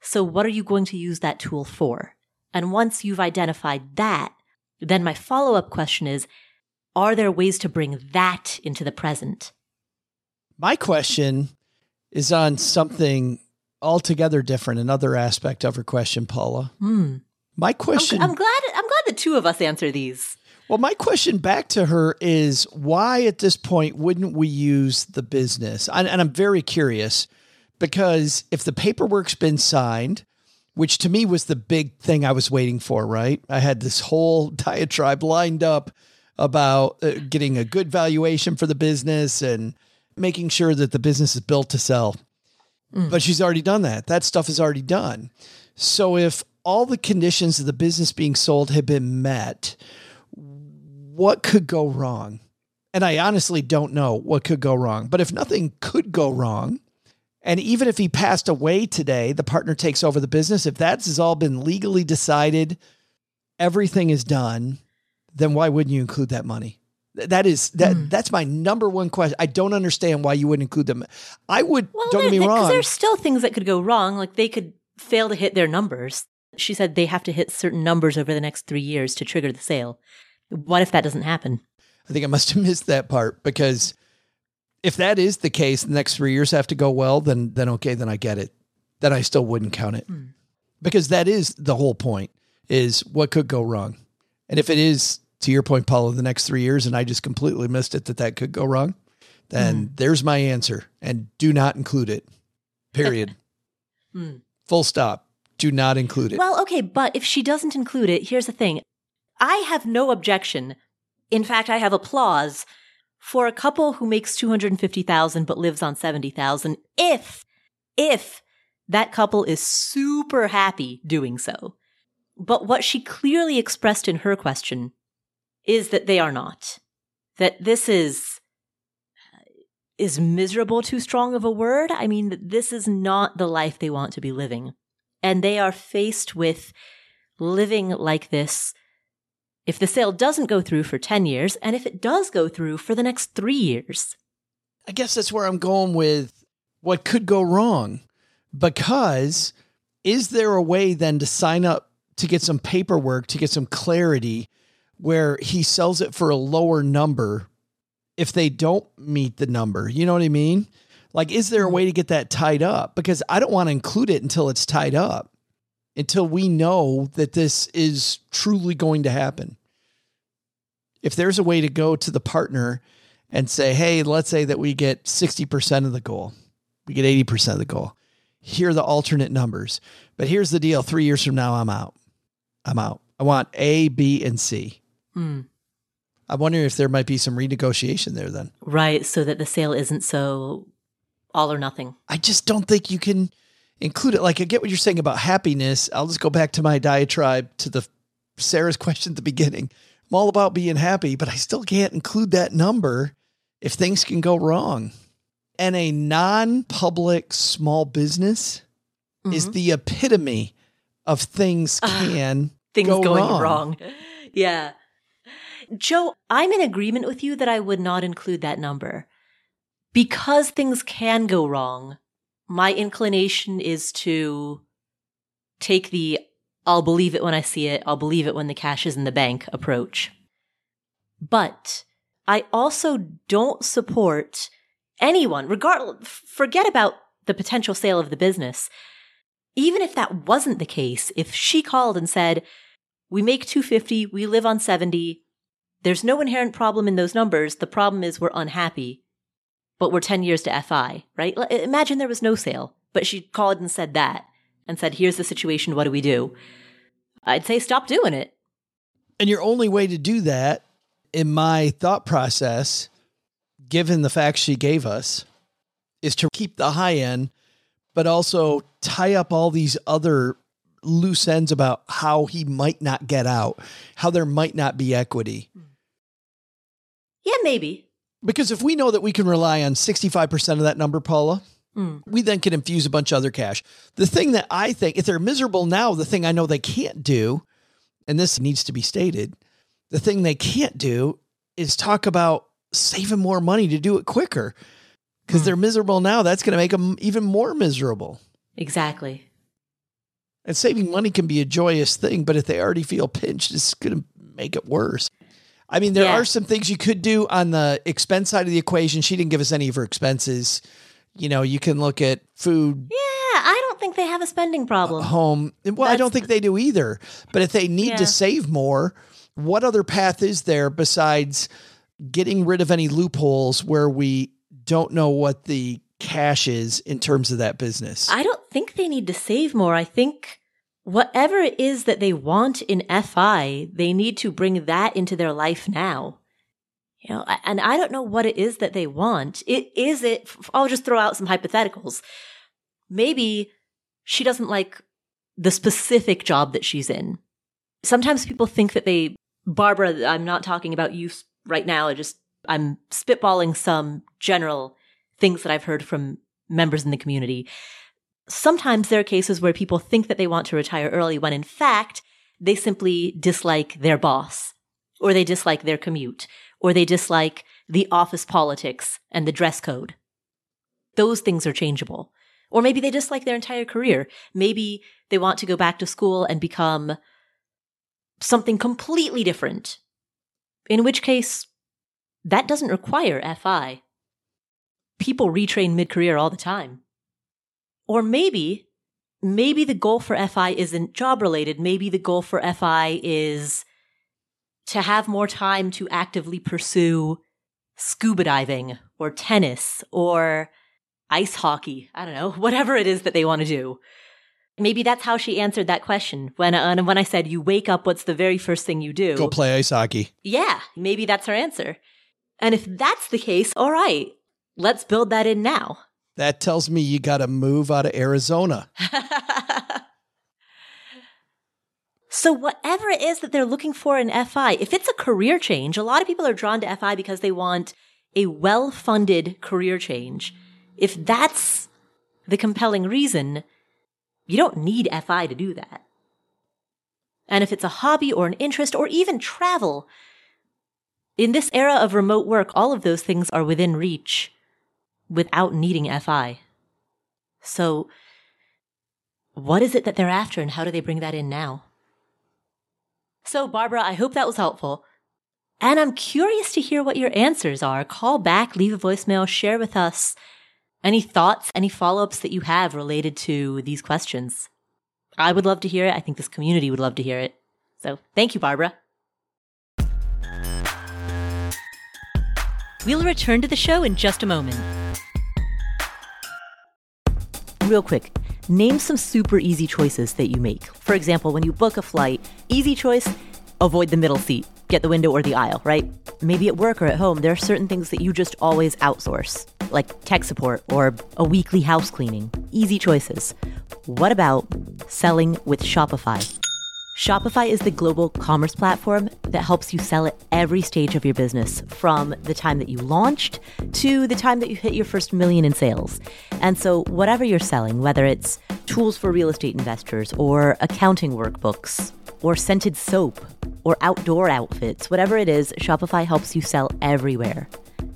So what are you going to use that tool for? And once you've identified that, then my follow up question is, are there ways to bring that into the present? My question is on something altogether different, another aspect of her question, Paula. Hmm. My question I'm, I'm glad I'm glad the two of us answer these. Well, my question back to her is why at this point wouldn't we use the business? And, and I'm very curious because if the paperwork's been signed, which to me was the big thing I was waiting for, right? I had this whole diatribe lined up about uh, getting a good valuation for the business and making sure that the business is built to sell. Mm. But she's already done that. That stuff is already done. So if all the conditions of the business being sold have been met, what could go wrong? And I honestly don't know what could go wrong. But if nothing could go wrong, and even if he passed away today, the partner takes over the business. If that has all been legally decided, everything is done, then why wouldn't you include that money? That is that mm. that's my number one question. I don't understand why you wouldn't include them. I would well, don't get me wrong. There's still things that could go wrong. Like they could fail to hit their numbers. She said they have to hit certain numbers over the next three years to trigger the sale. What if that doesn't happen? I think I must have missed that part because if that is the case, the next three years have to go well, then then okay, then I get it. Then I still wouldn't count it. Mm. Because that is the whole point is what could go wrong. And if it is, to your point, Paula, the next three years, and I just completely missed it that that could go wrong, then mm. there's my answer. And do not include it. Period. mm. Full stop. Do not include it. Well, okay, but if she doesn't include it, here's the thing. I have no objection. In fact, I have applause for a couple who makes 250,000 but lives on 70,000 if if that couple is super happy doing so. But what she clearly expressed in her question is that they are not. That this is uh, is miserable too strong of a word? I mean, that this is not the life they want to be living. And they are faced with living like this if the sale doesn't go through for 10 years, and if it does go through for the next three years. I guess that's where I'm going with what could go wrong. Because is there a way then to sign up to get some paperwork, to get some clarity where he sells it for a lower number if they don't meet the number? You know what I mean? Like, is there a mm-hmm. way to get that tied up? Because I don't want to include it until it's tied up until we know that this is truly going to happen. If there's a way to go to the partner and say, hey, let's say that we get 60% of the goal, we get 80% of the goal. Here are the alternate numbers. But here's the deal three years from now, I'm out. I'm out. I want A, B, and C. Hmm. I'm wondering if there might be some renegotiation there then. Right. So that the sale isn't so all or nothing. I just don't think you can include it. Like I get what you're saying about happiness. I'll just go back to my diatribe to the Sarah's question at the beginning. I'm all about being happy, but I still can't include that number if things can go wrong. And a non public small business is mm-hmm. the epitome of things can Things go going wrong. wrong. Yeah. Joe, I'm in agreement with you that I would not include that number. Because things can go wrong, my inclination is to take the I'll believe it when I see it, I'll believe it when the cash is in the bank approach. But I also don't support anyone, regardless, forget about the potential sale of the business. Even if that wasn't the case, if she called and said, we make 250, we live on 70, there's no inherent problem in those numbers. The problem is we're unhappy, but we're 10 years to FI, right? Imagine there was no sale, but she called and said that and said, here's the situation. What do we do? I'd say stop doing it. And your only way to do that, in my thought process, given the facts she gave us, is to keep the high end, but also tie up all these other loose ends about how he might not get out, how there might not be equity. Yeah, maybe. Because if we know that we can rely on 65% of that number, Paula, Mm. we then can infuse a bunch of other cash. The thing that I think, if they're miserable now, the thing I know they can't do, and this needs to be stated, the thing they can't do is talk about saving more money to do it quicker. Because Mm. they're miserable now, that's going to make them even more miserable. Exactly. And saving money can be a joyous thing, but if they already feel pinched, it's going to make it worse. I mean, there Yeah. are some things you could do on the expense side of the equation. She didn't give us any of her expenses. You know, you can look at food, Yeah, I don't think they have a spending problem. Uh, home. and, Well, I don't think they do either. But if they need Yeah. to save more, what other path is there besides getting rid of any loopholes where we don't know what the cash is in terms of that business? I don't think they need to save more. I think whatever it is that they want in FI, they need to bring that into their life now. You know, and I don't know what it is that they want. It is it. I'll just throw out some hypotheticals. Maybe she doesn't like the specific job that she's in. Sometimes people think that they, Barbara, I'm not talking about you right now. I just, I'm spitballing some general things that I've heard from members in the community. Sometimes there are cases where people think that they want to retire early when in fact they simply dislike their boss or they dislike their commute or they dislike the office politics and the dress code. Those things are changeable. Or maybe they dislike their entire career. Maybe they want to go back to school and become something completely different. In which case, that doesn't require FI. People retrain mid career all the time. Or maybe, maybe the goal for FI isn't job related. Maybe the goal for FI is to have more time to actively pursue scuba diving or tennis or ice hockey. I don't know, whatever it is that they want to do. Maybe that's how she answered that question. When, uh, when I said, you wake up, what's the very first thing you do? Go play ice hockey. Yeah, maybe that's her answer. And if that's the case, all right, let's build that in now. That tells me you got to move out of Arizona. so, whatever it is that they're looking for in FI, if it's a career change, a lot of people are drawn to FI because they want a well funded career change. If that's the compelling reason, you don't need FI to do that. And if it's a hobby or an interest or even travel, in this era of remote work, all of those things are within reach without needing FI. So, what is it that they're after and how do they bring that in now? So, Barbara, I hope that was helpful. And I'm curious to hear what your answers are. Call back, leave a voicemail, share with us any thoughts, any follow ups that you have related to these questions. I would love to hear it. I think this community would love to hear it. So, thank you, Barbara. We'll return to the show in just a moment. Real quick, name some super easy choices that you make. For example, when you book a flight, easy choice, avoid the middle seat, get the window or the aisle, right? Maybe at work or at home, there are certain things that you just always outsource, like tech support or a weekly house cleaning. Easy choices. What about selling with Shopify? Shopify is the global commerce platform that helps you sell at every stage of your business, from the time that you launched to the time that you hit your first million in sales. And so, whatever you're selling, whether it's tools for real estate investors, or accounting workbooks, or scented soap, or outdoor outfits, whatever it is, Shopify helps you sell everywhere.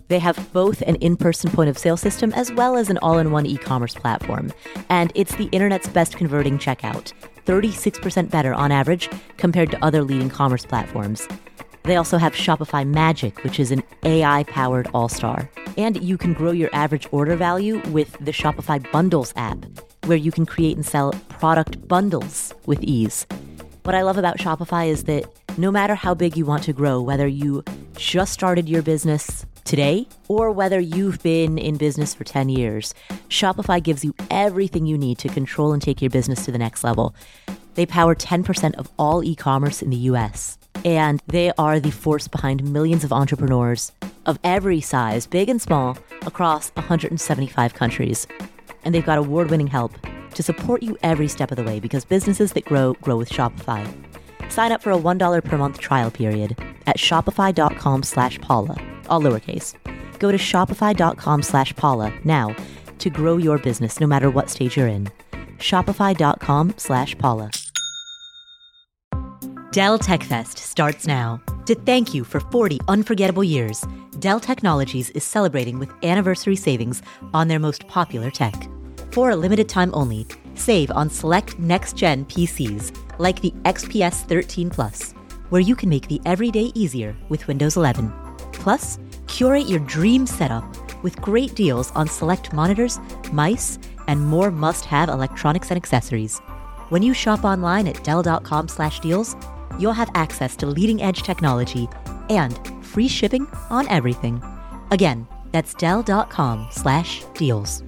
They have both an in person point of sale system as well as an all in one e commerce platform. And it's the internet's best converting checkout. 36% better on average compared to other leading commerce platforms. They also have Shopify Magic, which is an AI powered all star. And you can grow your average order value with the Shopify Bundles app, where you can create and sell product bundles with ease. What I love about Shopify is that no matter how big you want to grow, whether you just started your business today or whether you've been in business for 10 years, Shopify gives you everything you need to control and take your business to the next level. They power 10% of all e commerce in the US, and they are the force behind millions of entrepreneurs of every size, big and small, across 175 countries. And they've got award winning help to support you every step of the way because businesses that grow, grow with Shopify. Sign up for a $1 per month trial period at shopify.com slash Paula, all lowercase. Go to shopify.com slash Paula now to grow your business no matter what stage you're in. Shopify.com slash Paula. Dell Tech Fest starts now. To thank you for 40 unforgettable years, Dell Technologies is celebrating with anniversary savings on their most popular tech. For a limited time only, save on select next gen PCs like the XPS 13 Plus, where you can make the everyday easier with Windows 11. Plus, curate your dream setup with great deals on select monitors, mice, and more must-have electronics and accessories. When you shop online at dell.com/deals, you'll have access to leading-edge technology and free shipping on everything. Again, that's dell.com/deals.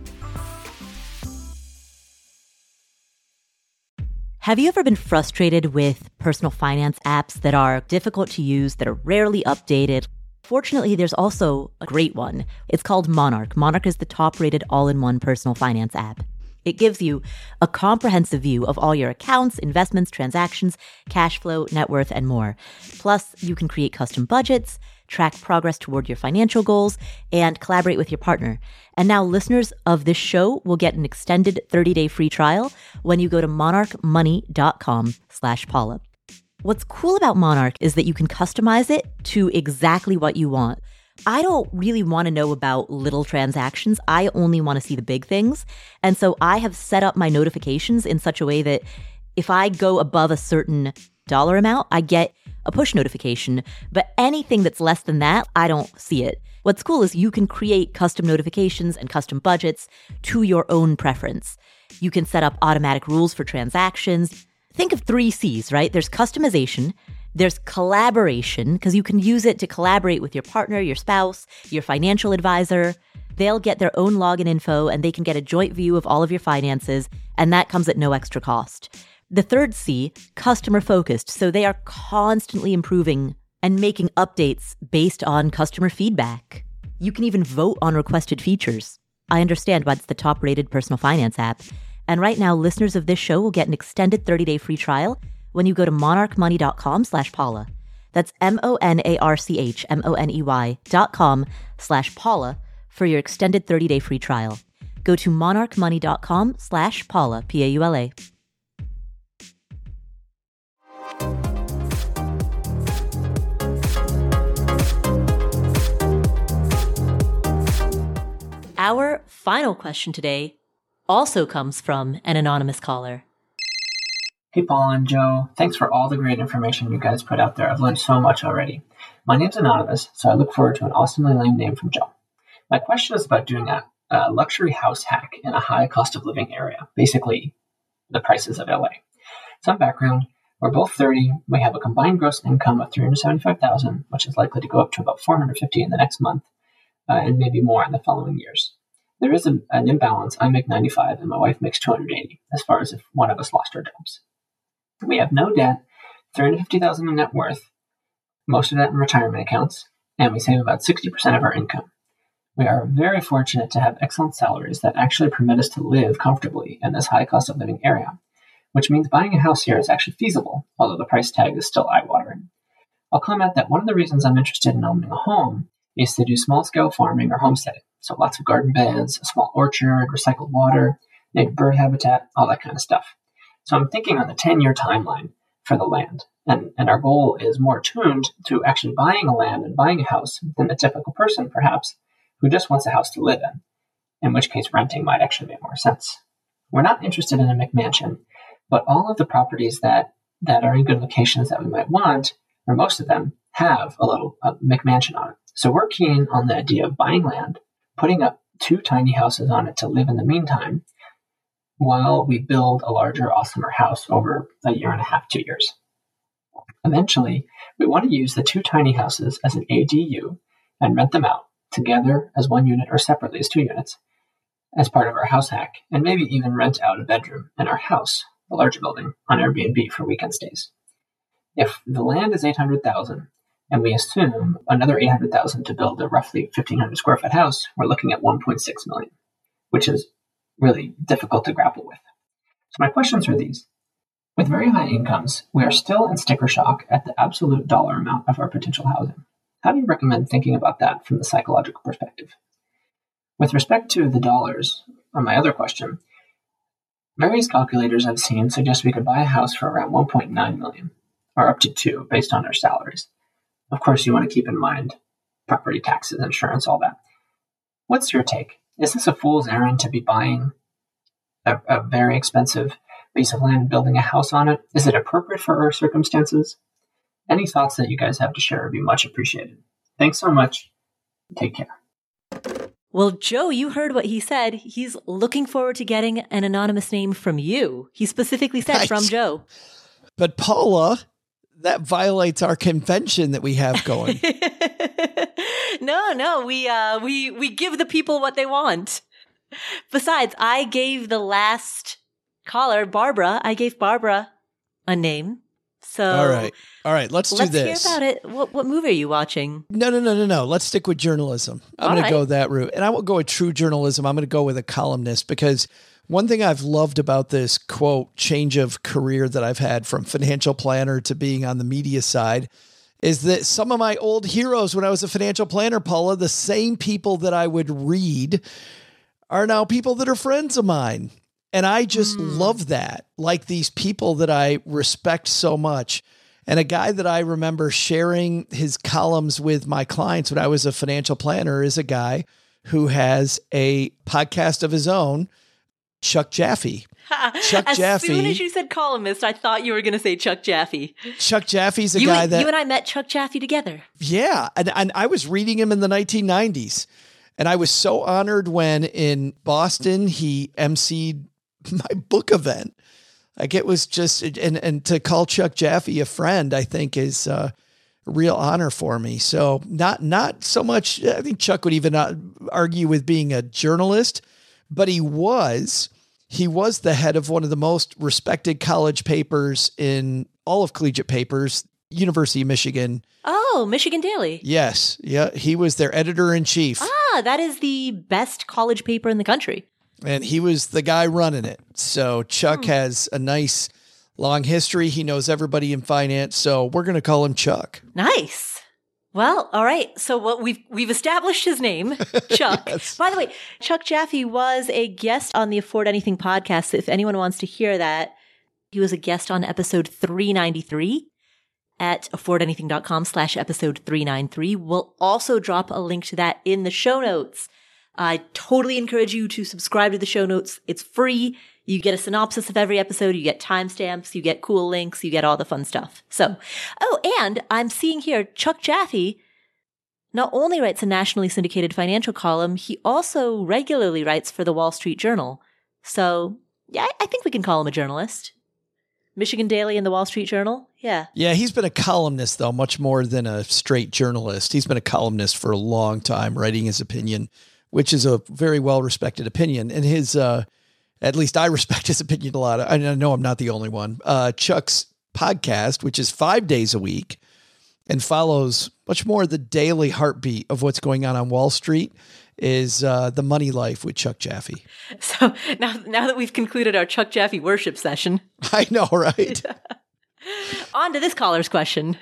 Have you ever been frustrated with personal finance apps that are difficult to use, that are rarely updated? Fortunately, there's also a great one. It's called Monarch. Monarch is the top rated all in one personal finance app. It gives you a comprehensive view of all your accounts, investments, transactions, cash flow, net worth, and more. Plus, you can create custom budgets, track progress toward your financial goals, and collaborate with your partner. And now listeners of this show will get an extended 30-day free trial when you go to monarchmoney.com slash Paula. What's cool about Monarch is that you can customize it to exactly what you want. I don't really want to know about little transactions. I only want to see the big things. And so I have set up my notifications in such a way that if I go above a certain dollar amount, I get a push notification, but anything that's less than that, I don't see it. What's cool is you can create custom notifications and custom budgets to your own preference. You can set up automatic rules for transactions. Think of three C's, right? There's customization, there's collaboration, because you can use it to collaborate with your partner, your spouse, your financial advisor. They'll get their own login info and they can get a joint view of all of your finances, and that comes at no extra cost. The third C, customer focused. So they are constantly improving and making updates based on customer feedback. You can even vote on requested features. I understand why it's the top rated personal finance app. And right now, listeners of this show will get an extended 30 day free trial when you go to monarchmoney.com slash Paula. That's M O N A R C H M O N E Y dot com slash Paula for your extended 30 day free trial. Go to monarchmoney.com slash Paula, P A U L A. Our final question today also comes from an anonymous caller. Hey, Paul and Joe. Thanks for all the great information you guys put out there. I've learned so much already. My name's Anonymous, so I look forward to an awesomely lame name from Joe. My question is about doing a, a luxury house hack in a high cost of living area, basically the prices of LA. Some background. We're both 30. We have a combined gross income of 375,000, which is likely to go up to about 450 in the next month uh, and maybe more in the following years. There is a, an imbalance. I make 95 and my wife makes 280 as far as if one of us lost our jobs. We have no debt, 350,000 in net worth, most of that in retirement accounts, and we save about 60% of our income. We are very fortunate to have excellent salaries that actually permit us to live comfortably in this high cost of living area. which means buying a house here is actually feasible, although the price tag is still eye watering. I'll comment that one of the reasons I'm interested in owning a home is to do small scale farming or homesteading. So lots of garden beds, a small orchard, recycled water, native bird habitat, all that kind of stuff. So I'm thinking on the 10 year timeline for the land. And, and our goal is more tuned to actually buying a land and buying a house than the typical person, perhaps, who just wants a house to live in, in which case renting might actually make more sense. We're not interested in a McMansion, but all of the properties that, that are in good locations that we might want, or most of them, have a little a McMansion on it. So we're keen on the idea of buying land, putting up two tiny houses on it to live in the meantime, while we build a larger, awesomer house over a year and a half, two years. Eventually, we want to use the two tiny houses as an ADU and rent them out together as one unit or separately as two units as part of our house hack, and maybe even rent out a bedroom in our house, the larger building, on Airbnb for weekend stays. If the land is 800,000 and we assume another 800,000 to build a roughly 1500 square foot house, we're looking at 1.6 million, which is really difficult to grapple with. So my questions are these. With very high incomes, we are still in sticker shock at the absolute dollar amount of our potential housing. How do you recommend thinking about that from the psychological perspective? With respect to the dollars, on my other question, various calculators I've seen suggest we could buy a house for around 1.9 million, or up to 2 based on our salaries. Of course, you want to keep in mind property taxes, insurance, all that. What's your take? Is this a fool's errand to be buying a, a very expensive piece of land, building a house on it? Is it appropriate for our circumstances? Any thoughts that you guys have to share would be much appreciated. Thanks so much. Take care. Well, Joe, you heard what he said. He's looking forward to getting an anonymous name from you. He specifically said from Joe. But Paula, that violates our convention that we have going. no, no, we uh we we give the people what they want. Besides, I gave the last caller, Barbara, I gave Barbara a name. So All right. All right, let's, let's do this. hear about it. What what movie are you watching? No, no, no, no, no. Let's stick with journalism. I'm going right. to go that route. And I won't go with true journalism. I'm going to go with a columnist because one thing I've loved about this quote change of career that I've had from financial planner to being on the media side is that some of my old heroes when I was a financial planner, Paula, the same people that I would read are now people that are friends of mine. And I just hmm. love that. Like these people that I respect so much. And a guy that I remember sharing his columns with my clients when I was a financial planner is a guy who has a podcast of his own, Chuck Jaffe. Chuck as Jaffe. As soon as you said columnist, I thought you were going to say Chuck Jaffe. Chuck Jaffe's a You, guy that you and I met Chuck Jaffe together. Yeah, and, and I was reading him in the 1990s, and I was so honored when in Boston he emceed my book event. Like it was just, and and to call Chuck Jaffe a friend, I think is uh, a real honor for me. So not not so much. I think Chuck would even uh, argue with being a journalist, but he was. He was the head of one of the most respected college papers in all of collegiate papers, University of Michigan. Oh, Michigan Daily. Yes. Yeah. He was their editor in chief Ah, that is the best college paper in the country. and he was the guy running it. So Chuck has a nice long history. He knows everybody in finance. So we're going to call him Chuck. Nice. Well, all right. So what we've we've established his name, Chuck. Yes. By the way, Chuck Jaffe was a guest on the Afford Anything podcast. If anyone wants to hear that, he was a guest on episode 393 at affordanything.com slash episode 393. We'll also drop a link to that in the show notes. I totally encourage you to subscribe to the show notes. It's free. You get a synopsis of every episode. You get timestamps. You get cool links. You get all the fun stuff. So, oh, and I'm seeing here Chuck Jaffe not only writes a nationally syndicated financial column, he also regularly writes for the Wall Street Journal. So, yeah, I- think we can call him a journalist. Michigan Daily and the Wall Street Journal. Yeah. Yeah. He's been a columnist, though, much more than a straight journalist. He's been a columnist for a long time, writing his opinion, which is a very well respected opinion. And his, uh, at least I respect his opinion a lot. I I know I'm not the only one. Uh, Chuck's podcast, which is five days a week and follows much more the daily heartbeat of what's going on on Wall Street, is uh, the MoneyLife with Chuck Jaffe. So now, now that we've concluded our Chuck Jaffe worship session, I know, right? on to this caller's question.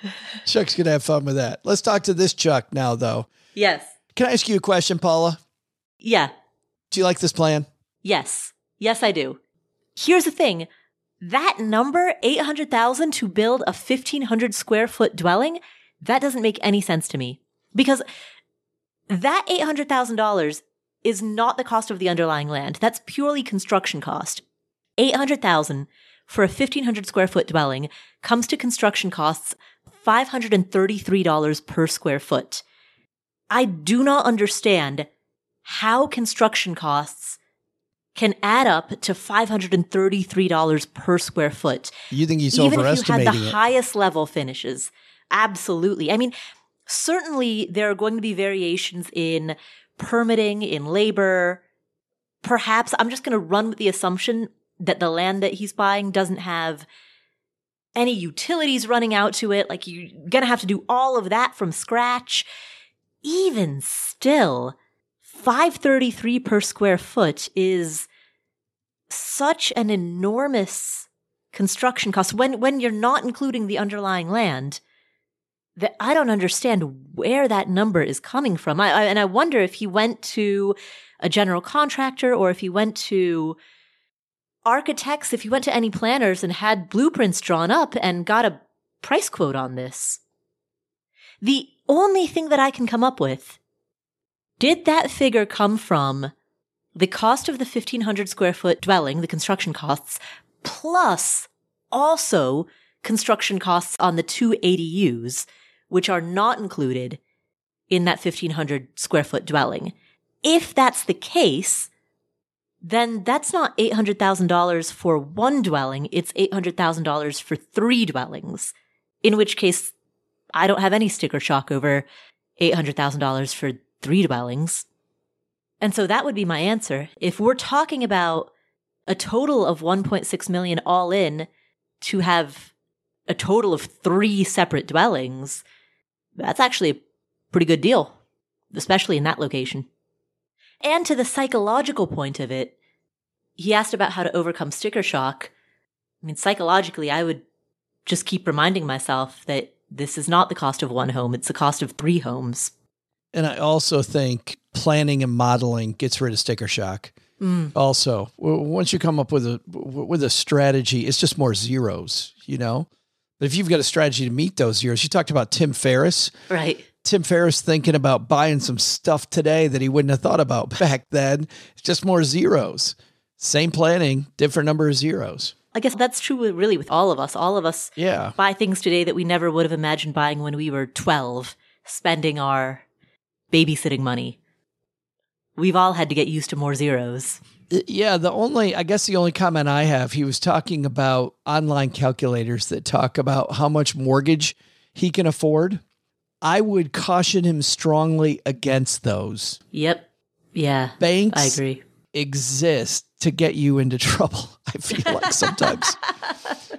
Chuck's gonna have fun with that. Let's talk to this Chuck now, though. Yes. Can I ask you a question, Paula? Yeah. Do you like this plan? Yes. Yes, I do. Here's the thing. That number, 800,000 to build a 1500 square foot dwelling, that doesn't make any sense to me because that $800,000 is not the cost of the underlying land. That's purely construction cost. 800,000 for a 1500 square foot dwelling comes to construction costs $533 per square foot. I do not understand how construction costs can add up to $533 per square foot. You think he's Even if you had the it? highest level finishes. Absolutely. I mean, certainly there are going to be variations in permitting, in labor. Perhaps I'm just going to run with the assumption that the land that he's buying doesn't have any utilities running out to it. Like you're going to have to do all of that from scratch. Even still, 533 per square foot is such an enormous construction cost when when you're not including the underlying land that I don't understand where that number is coming from. I, I, and I wonder if he went to a general contractor or if he went to architects, if he went to any planners and had blueprints drawn up and got a price quote on this. The only thing that I can come up with did that figure come from the cost of the 1500 square foot dwelling, the construction costs, plus also construction costs on the two ADUs, which are not included in that 1500 square foot dwelling. If that's the case, then that's not $800,000 for one dwelling. It's $800,000 for three dwellings. In which case, I don't have any sticker shock over $800,000 for three dwellings. And so that would be my answer. If we're talking about a total of 1.6 million all in to have a total of three separate dwellings, that's actually a pretty good deal, especially in that location. And to the psychological point of it, he asked about how to overcome sticker shock. I mean, psychologically, I would just keep reminding myself that this is not the cost of one home, it's the cost of three homes. And I also think planning and modeling gets rid of sticker shock. Mm. Also, w- once you come up with a w- with a strategy, it's just more zeros, you know. But if you've got a strategy to meet those zeros, you talked about Tim Ferriss. Right. Tim Ferriss thinking about buying some stuff today that he wouldn't have thought about back then. It's just more zeros. Same planning, different number of zeros. I guess that's true with- really with all of us. All of us Yeah. buy things today that we never would have imagined buying when we were 12, spending our babysitting money. We've all had to get used to more zeros. Uh, yeah, the only I guess the only comment I have, he was talking about online calculators that talk about how much mortgage he can afford. I would caution him strongly against those. Yep. Yeah. Banks I agree. exist to get you into trouble. I feel like sometimes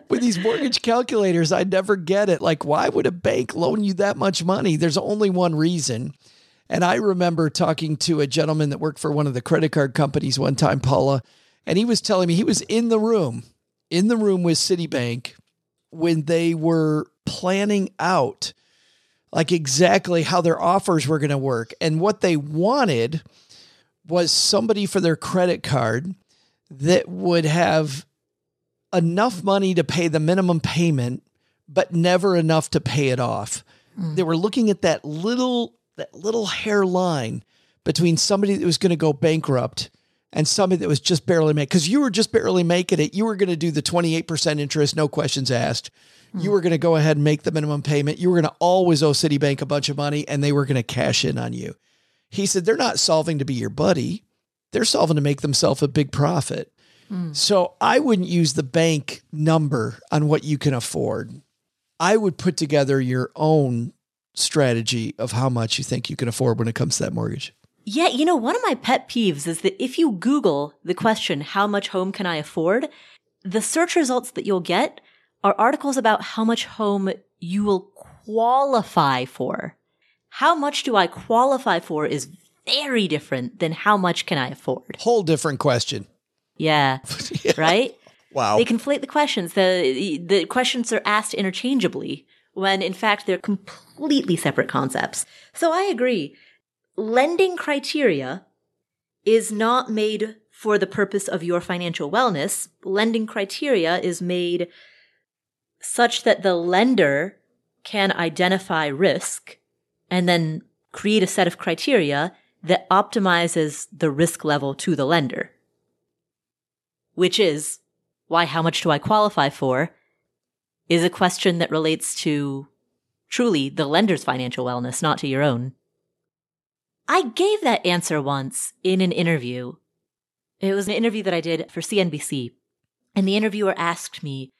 with these mortgage calculators, I never get it. Like, why would a bank loan you that much money? There's only one reason. And I remember talking to a gentleman that worked for one of the credit card companies one time, Paula, and he was telling me he was in the room, in the room with Citibank when they were planning out like exactly how their offers were going to work. And what they wanted was somebody for their credit card that would have enough money to pay the minimum payment, but never enough to pay it off. Hmm. They were looking at that little that little hairline between somebody that was going to go bankrupt and somebody that was just barely making because you were just barely making it. You were going to do the 28% interest, no questions asked. Hmm. You were going to go ahead and make the minimum payment. You were going to always owe Citibank a bunch of money and they were going to cash in on you. He said, they're not solving to be your buddy. They're solving to make themselves a big profit. Hmm. So I wouldn't use the bank number on what you can afford. I would put together your own strategy of how much you think you can afford when it comes to that mortgage. Yeah, you know, one of my pet peeves is that if you Google the question, how much home can I afford? The search results that you'll get are articles about how much home you will qualify for. How much do I qualify for is very different than how much can I afford. Whole different question. Yeah. Right? Wow. They conflate the questions. The the questions are asked interchangeably when in fact they're completely separate concepts. So I agree. Lending criteria is not made for the purpose of your financial wellness. Lending criteria is made such that the lender can identify risk and then create a set of criteria that optimizes the risk level to the lender. Which is why how much do I qualify for is a question that relates to truly the lender's financial wellness, not to your own. I gave that answer once in an interview. It was an interview that I did for CNBC. And the interviewer asked me,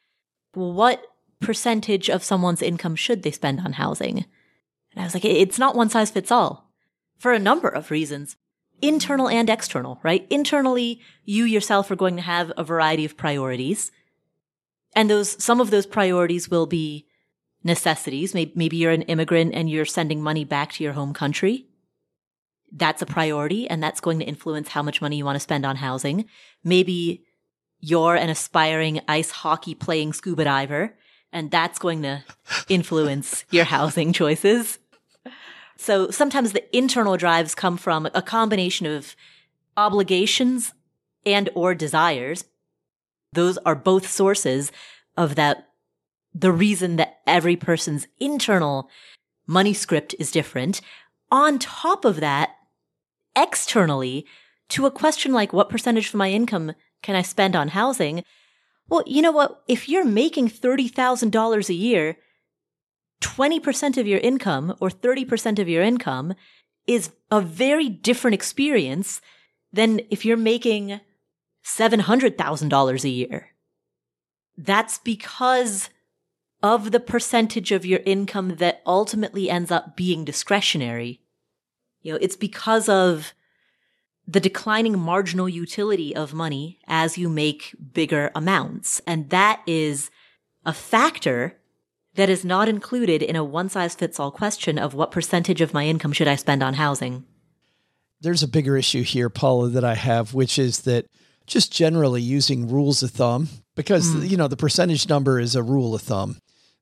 what percentage of someone's income should they spend on housing? And I was like, it's not one size fits all for a number of reasons, internal and external, right? Internally, you yourself are going to have a variety of priorities. And those, some of those priorities will be necessities. Maybe, maybe you're an immigrant and you're sending money back to your home country. That's a priority and that's going to influence how much money you want to spend on housing. Maybe you're an aspiring ice hockey playing scuba diver and that's going to influence your housing choices. So sometimes the internal drives come from a combination of obligations and or desires. Those are both sources of that, the reason that every person's internal money script is different. On top of that, externally, to a question like what percentage of my income can I spend on housing? Well, you know what? If you're making $30,000 a year, 20% of your income or 30% of your income is a very different experience than if you're making $700,000 a year. That's because of the percentage of your income that ultimately ends up being discretionary. You know, it's because of the declining marginal utility of money as you make bigger amounts. And that is a factor that is not included in a one size fits all question of what percentage of my income should I spend on housing. There's a bigger issue here, Paula, that I have, which is that just generally using rules of thumb, because, mm. you know, the percentage number is a rule of thumb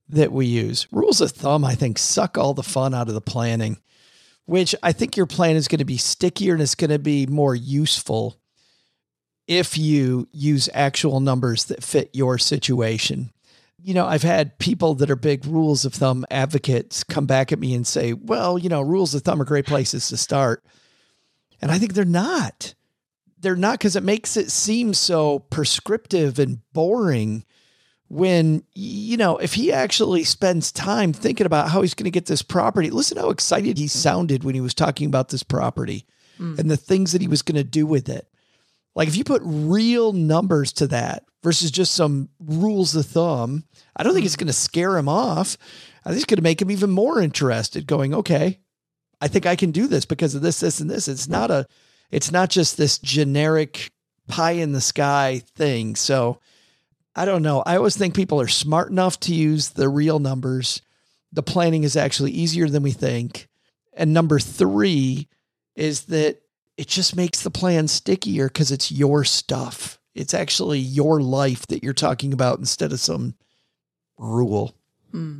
that we use. Rules of thumb, I think, suck all the fun out of the planning which I think your plan is going to be stickier and it's going to be more useful if you use actual numbers that fit your situation. You know, I've had people that are big rules of thumb advocates come back at me and say, well, you know, rules of thumb are great places to start. And I think they're not. They're not because it makes it seem so prescriptive and boring when you know if he actually spends time thinking about how he's going to get this property listen how excited he sounded when he was talking about this property mm. and the things that he was going to do with it. Like if you put real numbers to that versus just some rules of thumb i don't think it's mm. going to scare him off. I think it's going to make him even more interested going okay i think i can do this because of this this and this. It's not a it's not just this generic pie in the sky thing. So I don't know. I always think people are smart enough to use the real numbers. The planning is actually easier than we think. And number three is that it just makes the plan stickier because it's your stuff. It's actually your life that you're talking about instead of some rule. Hmm.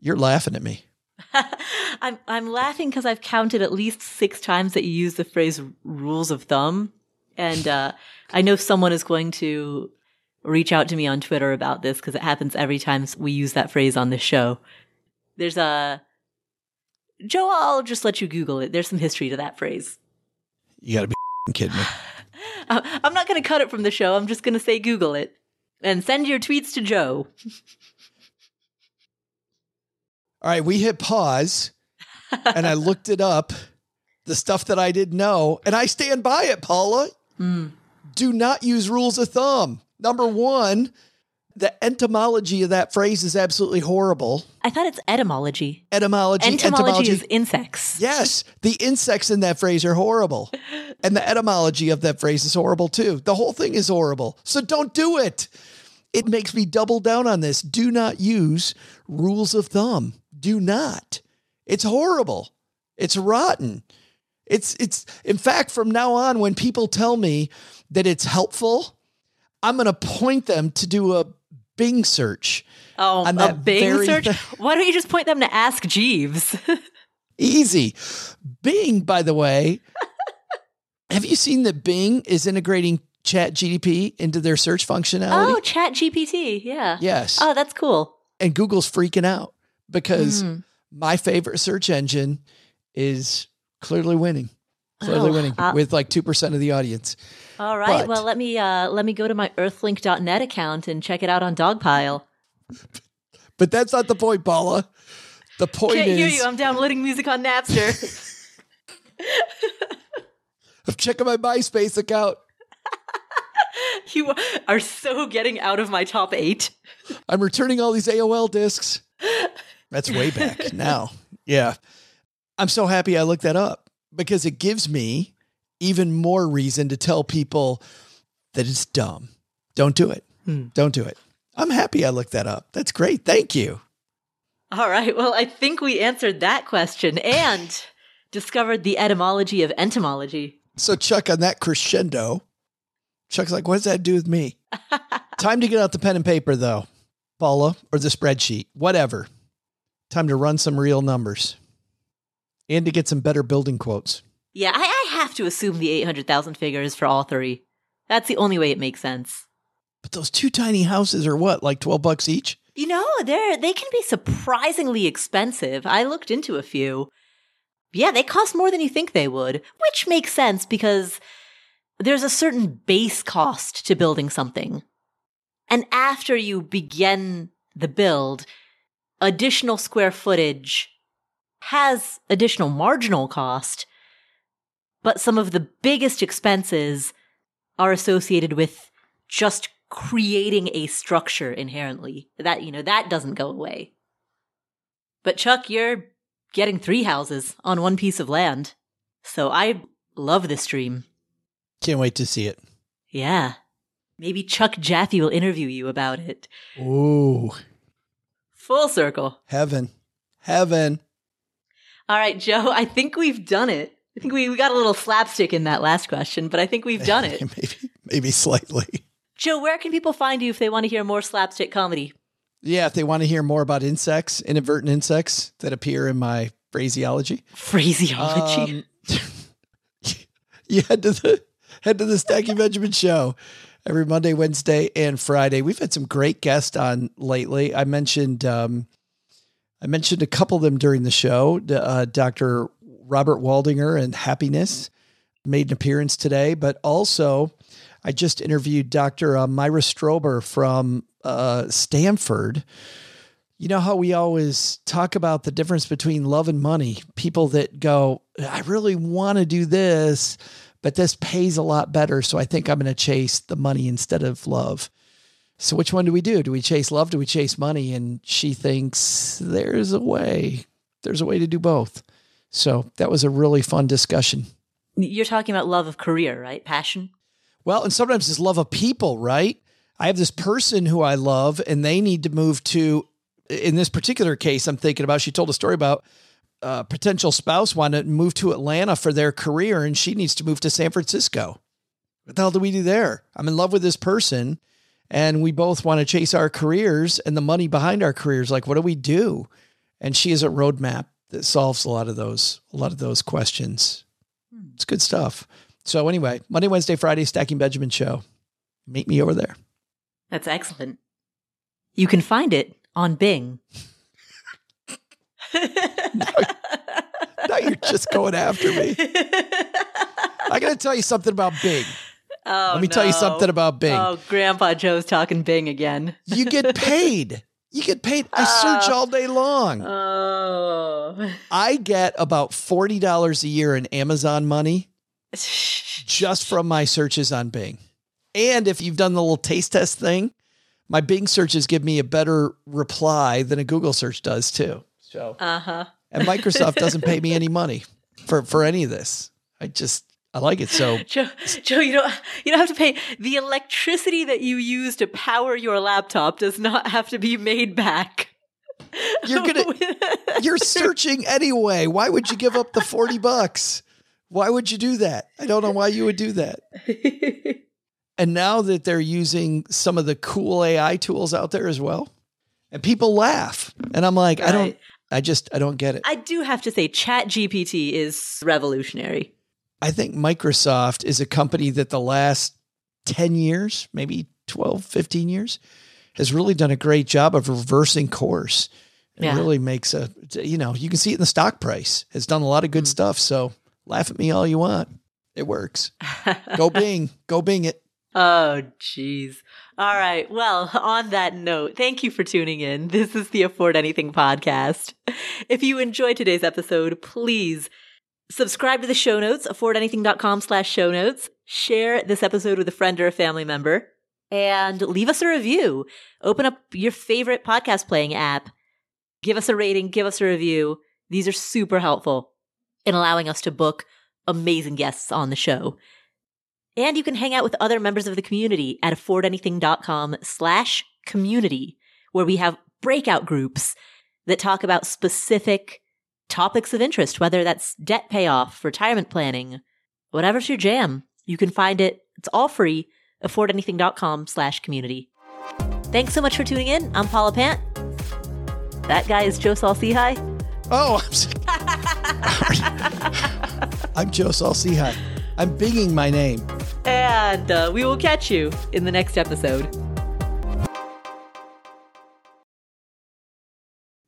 You're laughing at me. I'm I'm laughing because I've counted at least six times that you use the phrase rules of thumb. And uh, I know someone is going to reach out to me on Twitter about this because it happens every time we use that phrase on this show. There's a Joe, I'll just let you Google it. There's some history to that phrase. You got to be kidding me. I'm not going to cut it from the show. I'm just going to say Google it and send your tweets to Joe. All right, we hit pause and I looked it up, the stuff that I didn't know, and I stand by it, Paula. Mm. Do not use rules of thumb. Number one, the etymology of that phrase is absolutely horrible. I thought it's etymology. Etymology. Entomology, entomology is insects. Yes. The insects in that phrase are horrible. and the etymology of that phrase is horrible too. The whole thing is horrible. So don't do it. It makes me double down on this. Do not use rules of thumb. Do not. It's horrible. It's rotten. It's it's in fact from now on when people tell me that it's helpful, I'm going to point them to do a Bing search. Oh, on a Bing search? thing. Why don't you just point them to Ask Jeeves? Easy. Bing, by the way, have you seen that Bing is integrating Chat GDP into their search functionality? oh, Chat GPT. Yeah. yes. Oh, that's cool. and Google's freaking out because Mm. my favorite search engine is clearly winning. Clearly Oh, winning uh, with like 2% of the audience. All right. But- well, let me uh, let me go to my Earthlink.net account and check it out on Dogpile. But that's not the point, Paula. The point Can't hear is you. I'm downloading music on Napster. I'm checking my MySpace account. you are so getting out of my top eight. I'm returning all these AOL discs. That's way back now. Yeah. I'm so happy I looked that up because it gives me even more reason to tell people that it's dumb. Don't do it. Hmm. Don't do it. I'm happy I looked that up. That's great. Thank you. All right. Well, I think we answered that question and discovered the etymology of entomology. So, Chuck, on that crescendo, Chuck's like, what does that do with me? Time to get out the pen and paper, though, Paula, or the spreadsheet, whatever. Time to run some real numbers and to get some better building quotes. Yeah, I, I have to assume the 800,000 figure is for all three. That's the only way it makes sense. But those two tiny houses are what, like 12 bucks each? You know, they're they can be surprisingly expensive. I looked into a few. Yeah, they cost more than you think they would, which makes sense because there's a certain base cost to building something. And after you begin the build, additional square footage has additional marginal cost, but some of the biggest expenses are associated with just creating a structure inherently. That, you know, that doesn't go away. But Chuck, you're getting three houses on one piece of land. So I love this dream. Can't wait to see it. Yeah. Maybe Chuck Jaffe will interview you about it. Ooh, Full circle. heaven. Heaven. All right, Joe, I think we've done it. I think we, we got a little slapstick in that last question, but I think we've done it. maybe, maybe slightly. Joe, where can people find you if they want to hear more slapstick comedy? Yeah, if they want to hear more about insects, inadvertent insects that appear in my phraseology, Phraseology. Um, you head to the head to the Stacky Benjamin show every Monday, Wednesday, and Friday. We've had some great guests on lately. I mentioned um, I mentioned a couple of them during the show. Uh, Dr. Robert Waldinger and Happiness made an appearance today, but also I just interviewed Dr. Uh, Myra Strober from uh, Stanford. You know how we always talk about the difference between love and money? People that go, I really want to do this, but this pays a lot better. So I think I'm going to chase the money instead of love. So which one do we do? Do we chase love? Do we chase money? And she thinks there's a way. There's a way to do both. So that was a really fun discussion. You're talking about love of career, right? Passion? Well, and sometimes it's love of people, right? I have this person who I love and they need to move to, in this particular case, I'm thinking about, she told a story about a potential spouse wanted to move to Atlanta for their career and she needs to move to San Francisco. What the hell do we do there? I'm in love with this person and we both want to chase our careers and the money behind our careers. Like, what do we do? And she is a roadmap that solves a lot of those, a lot of those questions. Hmm. It's good stuff. So anyway, Monday, Wednesday, Friday, Stacking Benjamin show. Meet me over there. That's excellent. You can find it on Bing. Now you're just going after me. I got to tell you something about Bing. Oh, Let me tell you something about Bing. Oh, Grandpa Joe's talking Bing again. You get paid. You get paid. I search all day long. Oh. I get about $40 a year in Amazon money just from my searches on Bing. And if you've done the little taste test thing, my Bing searches give me a better reply than a Google search does too. So Uh huh. and Microsoft doesn't pay me any money for for any of this. I just I like it so. Joe, Joe, you don't you don't have to pay the electricity that you use to power your laptop does not have to be made back. You're gonna you're searching anyway. Why would you give up the 40 bucks? Why would you do that? I don't know why you would do that. and now that they're using some of the cool AI tools out there as well, and people laugh. And I'm like, I don't, I just, I don't get it. I do have to say, Chat GPT is revolutionary. I think Microsoft is a company that the last 10 years, maybe 12, 15 years, has really done a great job of reversing course. It Yeah. really makes a, you know, you can see it in the stock price. Has done a lot of good Mm. stuff. So laugh at me all you want. It works. Go Bing. Go Bing it. Oh, jeez. All right. Well, on that note, thank you for tuning in. This is the Afford Anything podcast. If you enjoyed today's episode, please subscribe to the show notes, affordanything.com slash show notes. Share this episode with a friend or a family member and leave us a review. Open up your favorite podcast playing app. Give us a rating, give us a review. These are super helpful in allowing us to book amazing guests on the show. And you can hang out with other members of the community at affordanything.com slash community, where we have breakout groups that talk about specific topics of interest, whether that's debt payoff, retirement planning, whatever's your jam. You can find it. It's all free. affordanything.com slash community. Thanks so much for tuning in. I'm Paula Pant. That guy is Joe Saul-Sehy. Oh, I'm, s- I'm Joe Saul-Sehy. I'm binging my name. And uh, we will catch you in the next episode.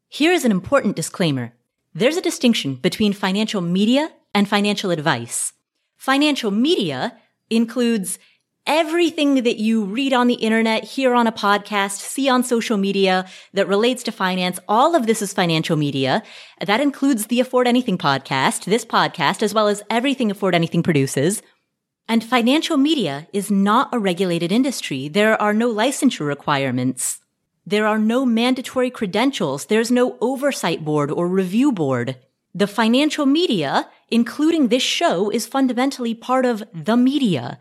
Here is an important disclaimer. There's a distinction between financial media and financial advice. Financial media includes everything that you read on the internet, hear on a podcast, see on social media that relates to finance. All of this is financial media. That includes the Afford Anything podcast, this podcast, as well as everything Afford Anything produces. And financial media is not a regulated industry. There are no licensure requirements. There are no mandatory credentials. There's no oversight board or review board. The financial media, including this show, is fundamentally part of the media.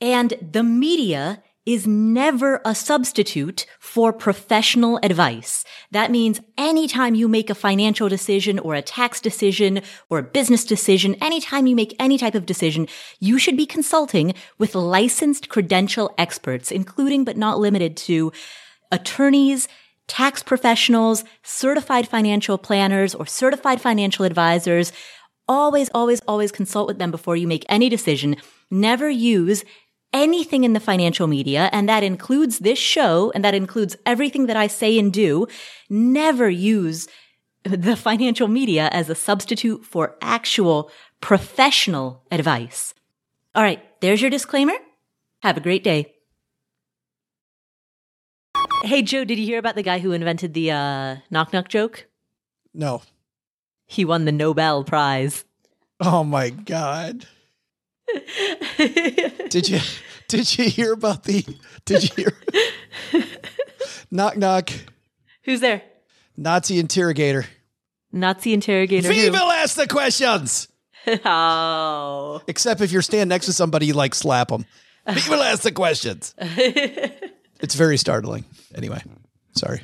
And the media is never a substitute for professional advice. That means anytime you make a financial decision or a tax decision or a business decision, anytime you make any type of decision, you should be consulting with licensed credential experts, including but not limited to attorneys, tax professionals, certified financial planners, or certified financial advisors. Always, always, always consult with them before you make any decision. Never use anything in the financial media, and that includes this show, and that includes everything that I say and do. Never use the financial media as a substitute for actual professional advice. All right, there's your disclaimer. Have a great day. Hey, Joe, did you hear about the guy who invented the uh, knock knock joke? No. He won the Nobel Prize. Oh my God. Did you did you hear about the did you hear knock knock Who's there? Nazi interrogator? Nazi interrogator. who? Viva ask the questions. oh. Except if you're standing next to somebody, you like slap them. Viva ask the questions. It's very startling. Anyway, sorry.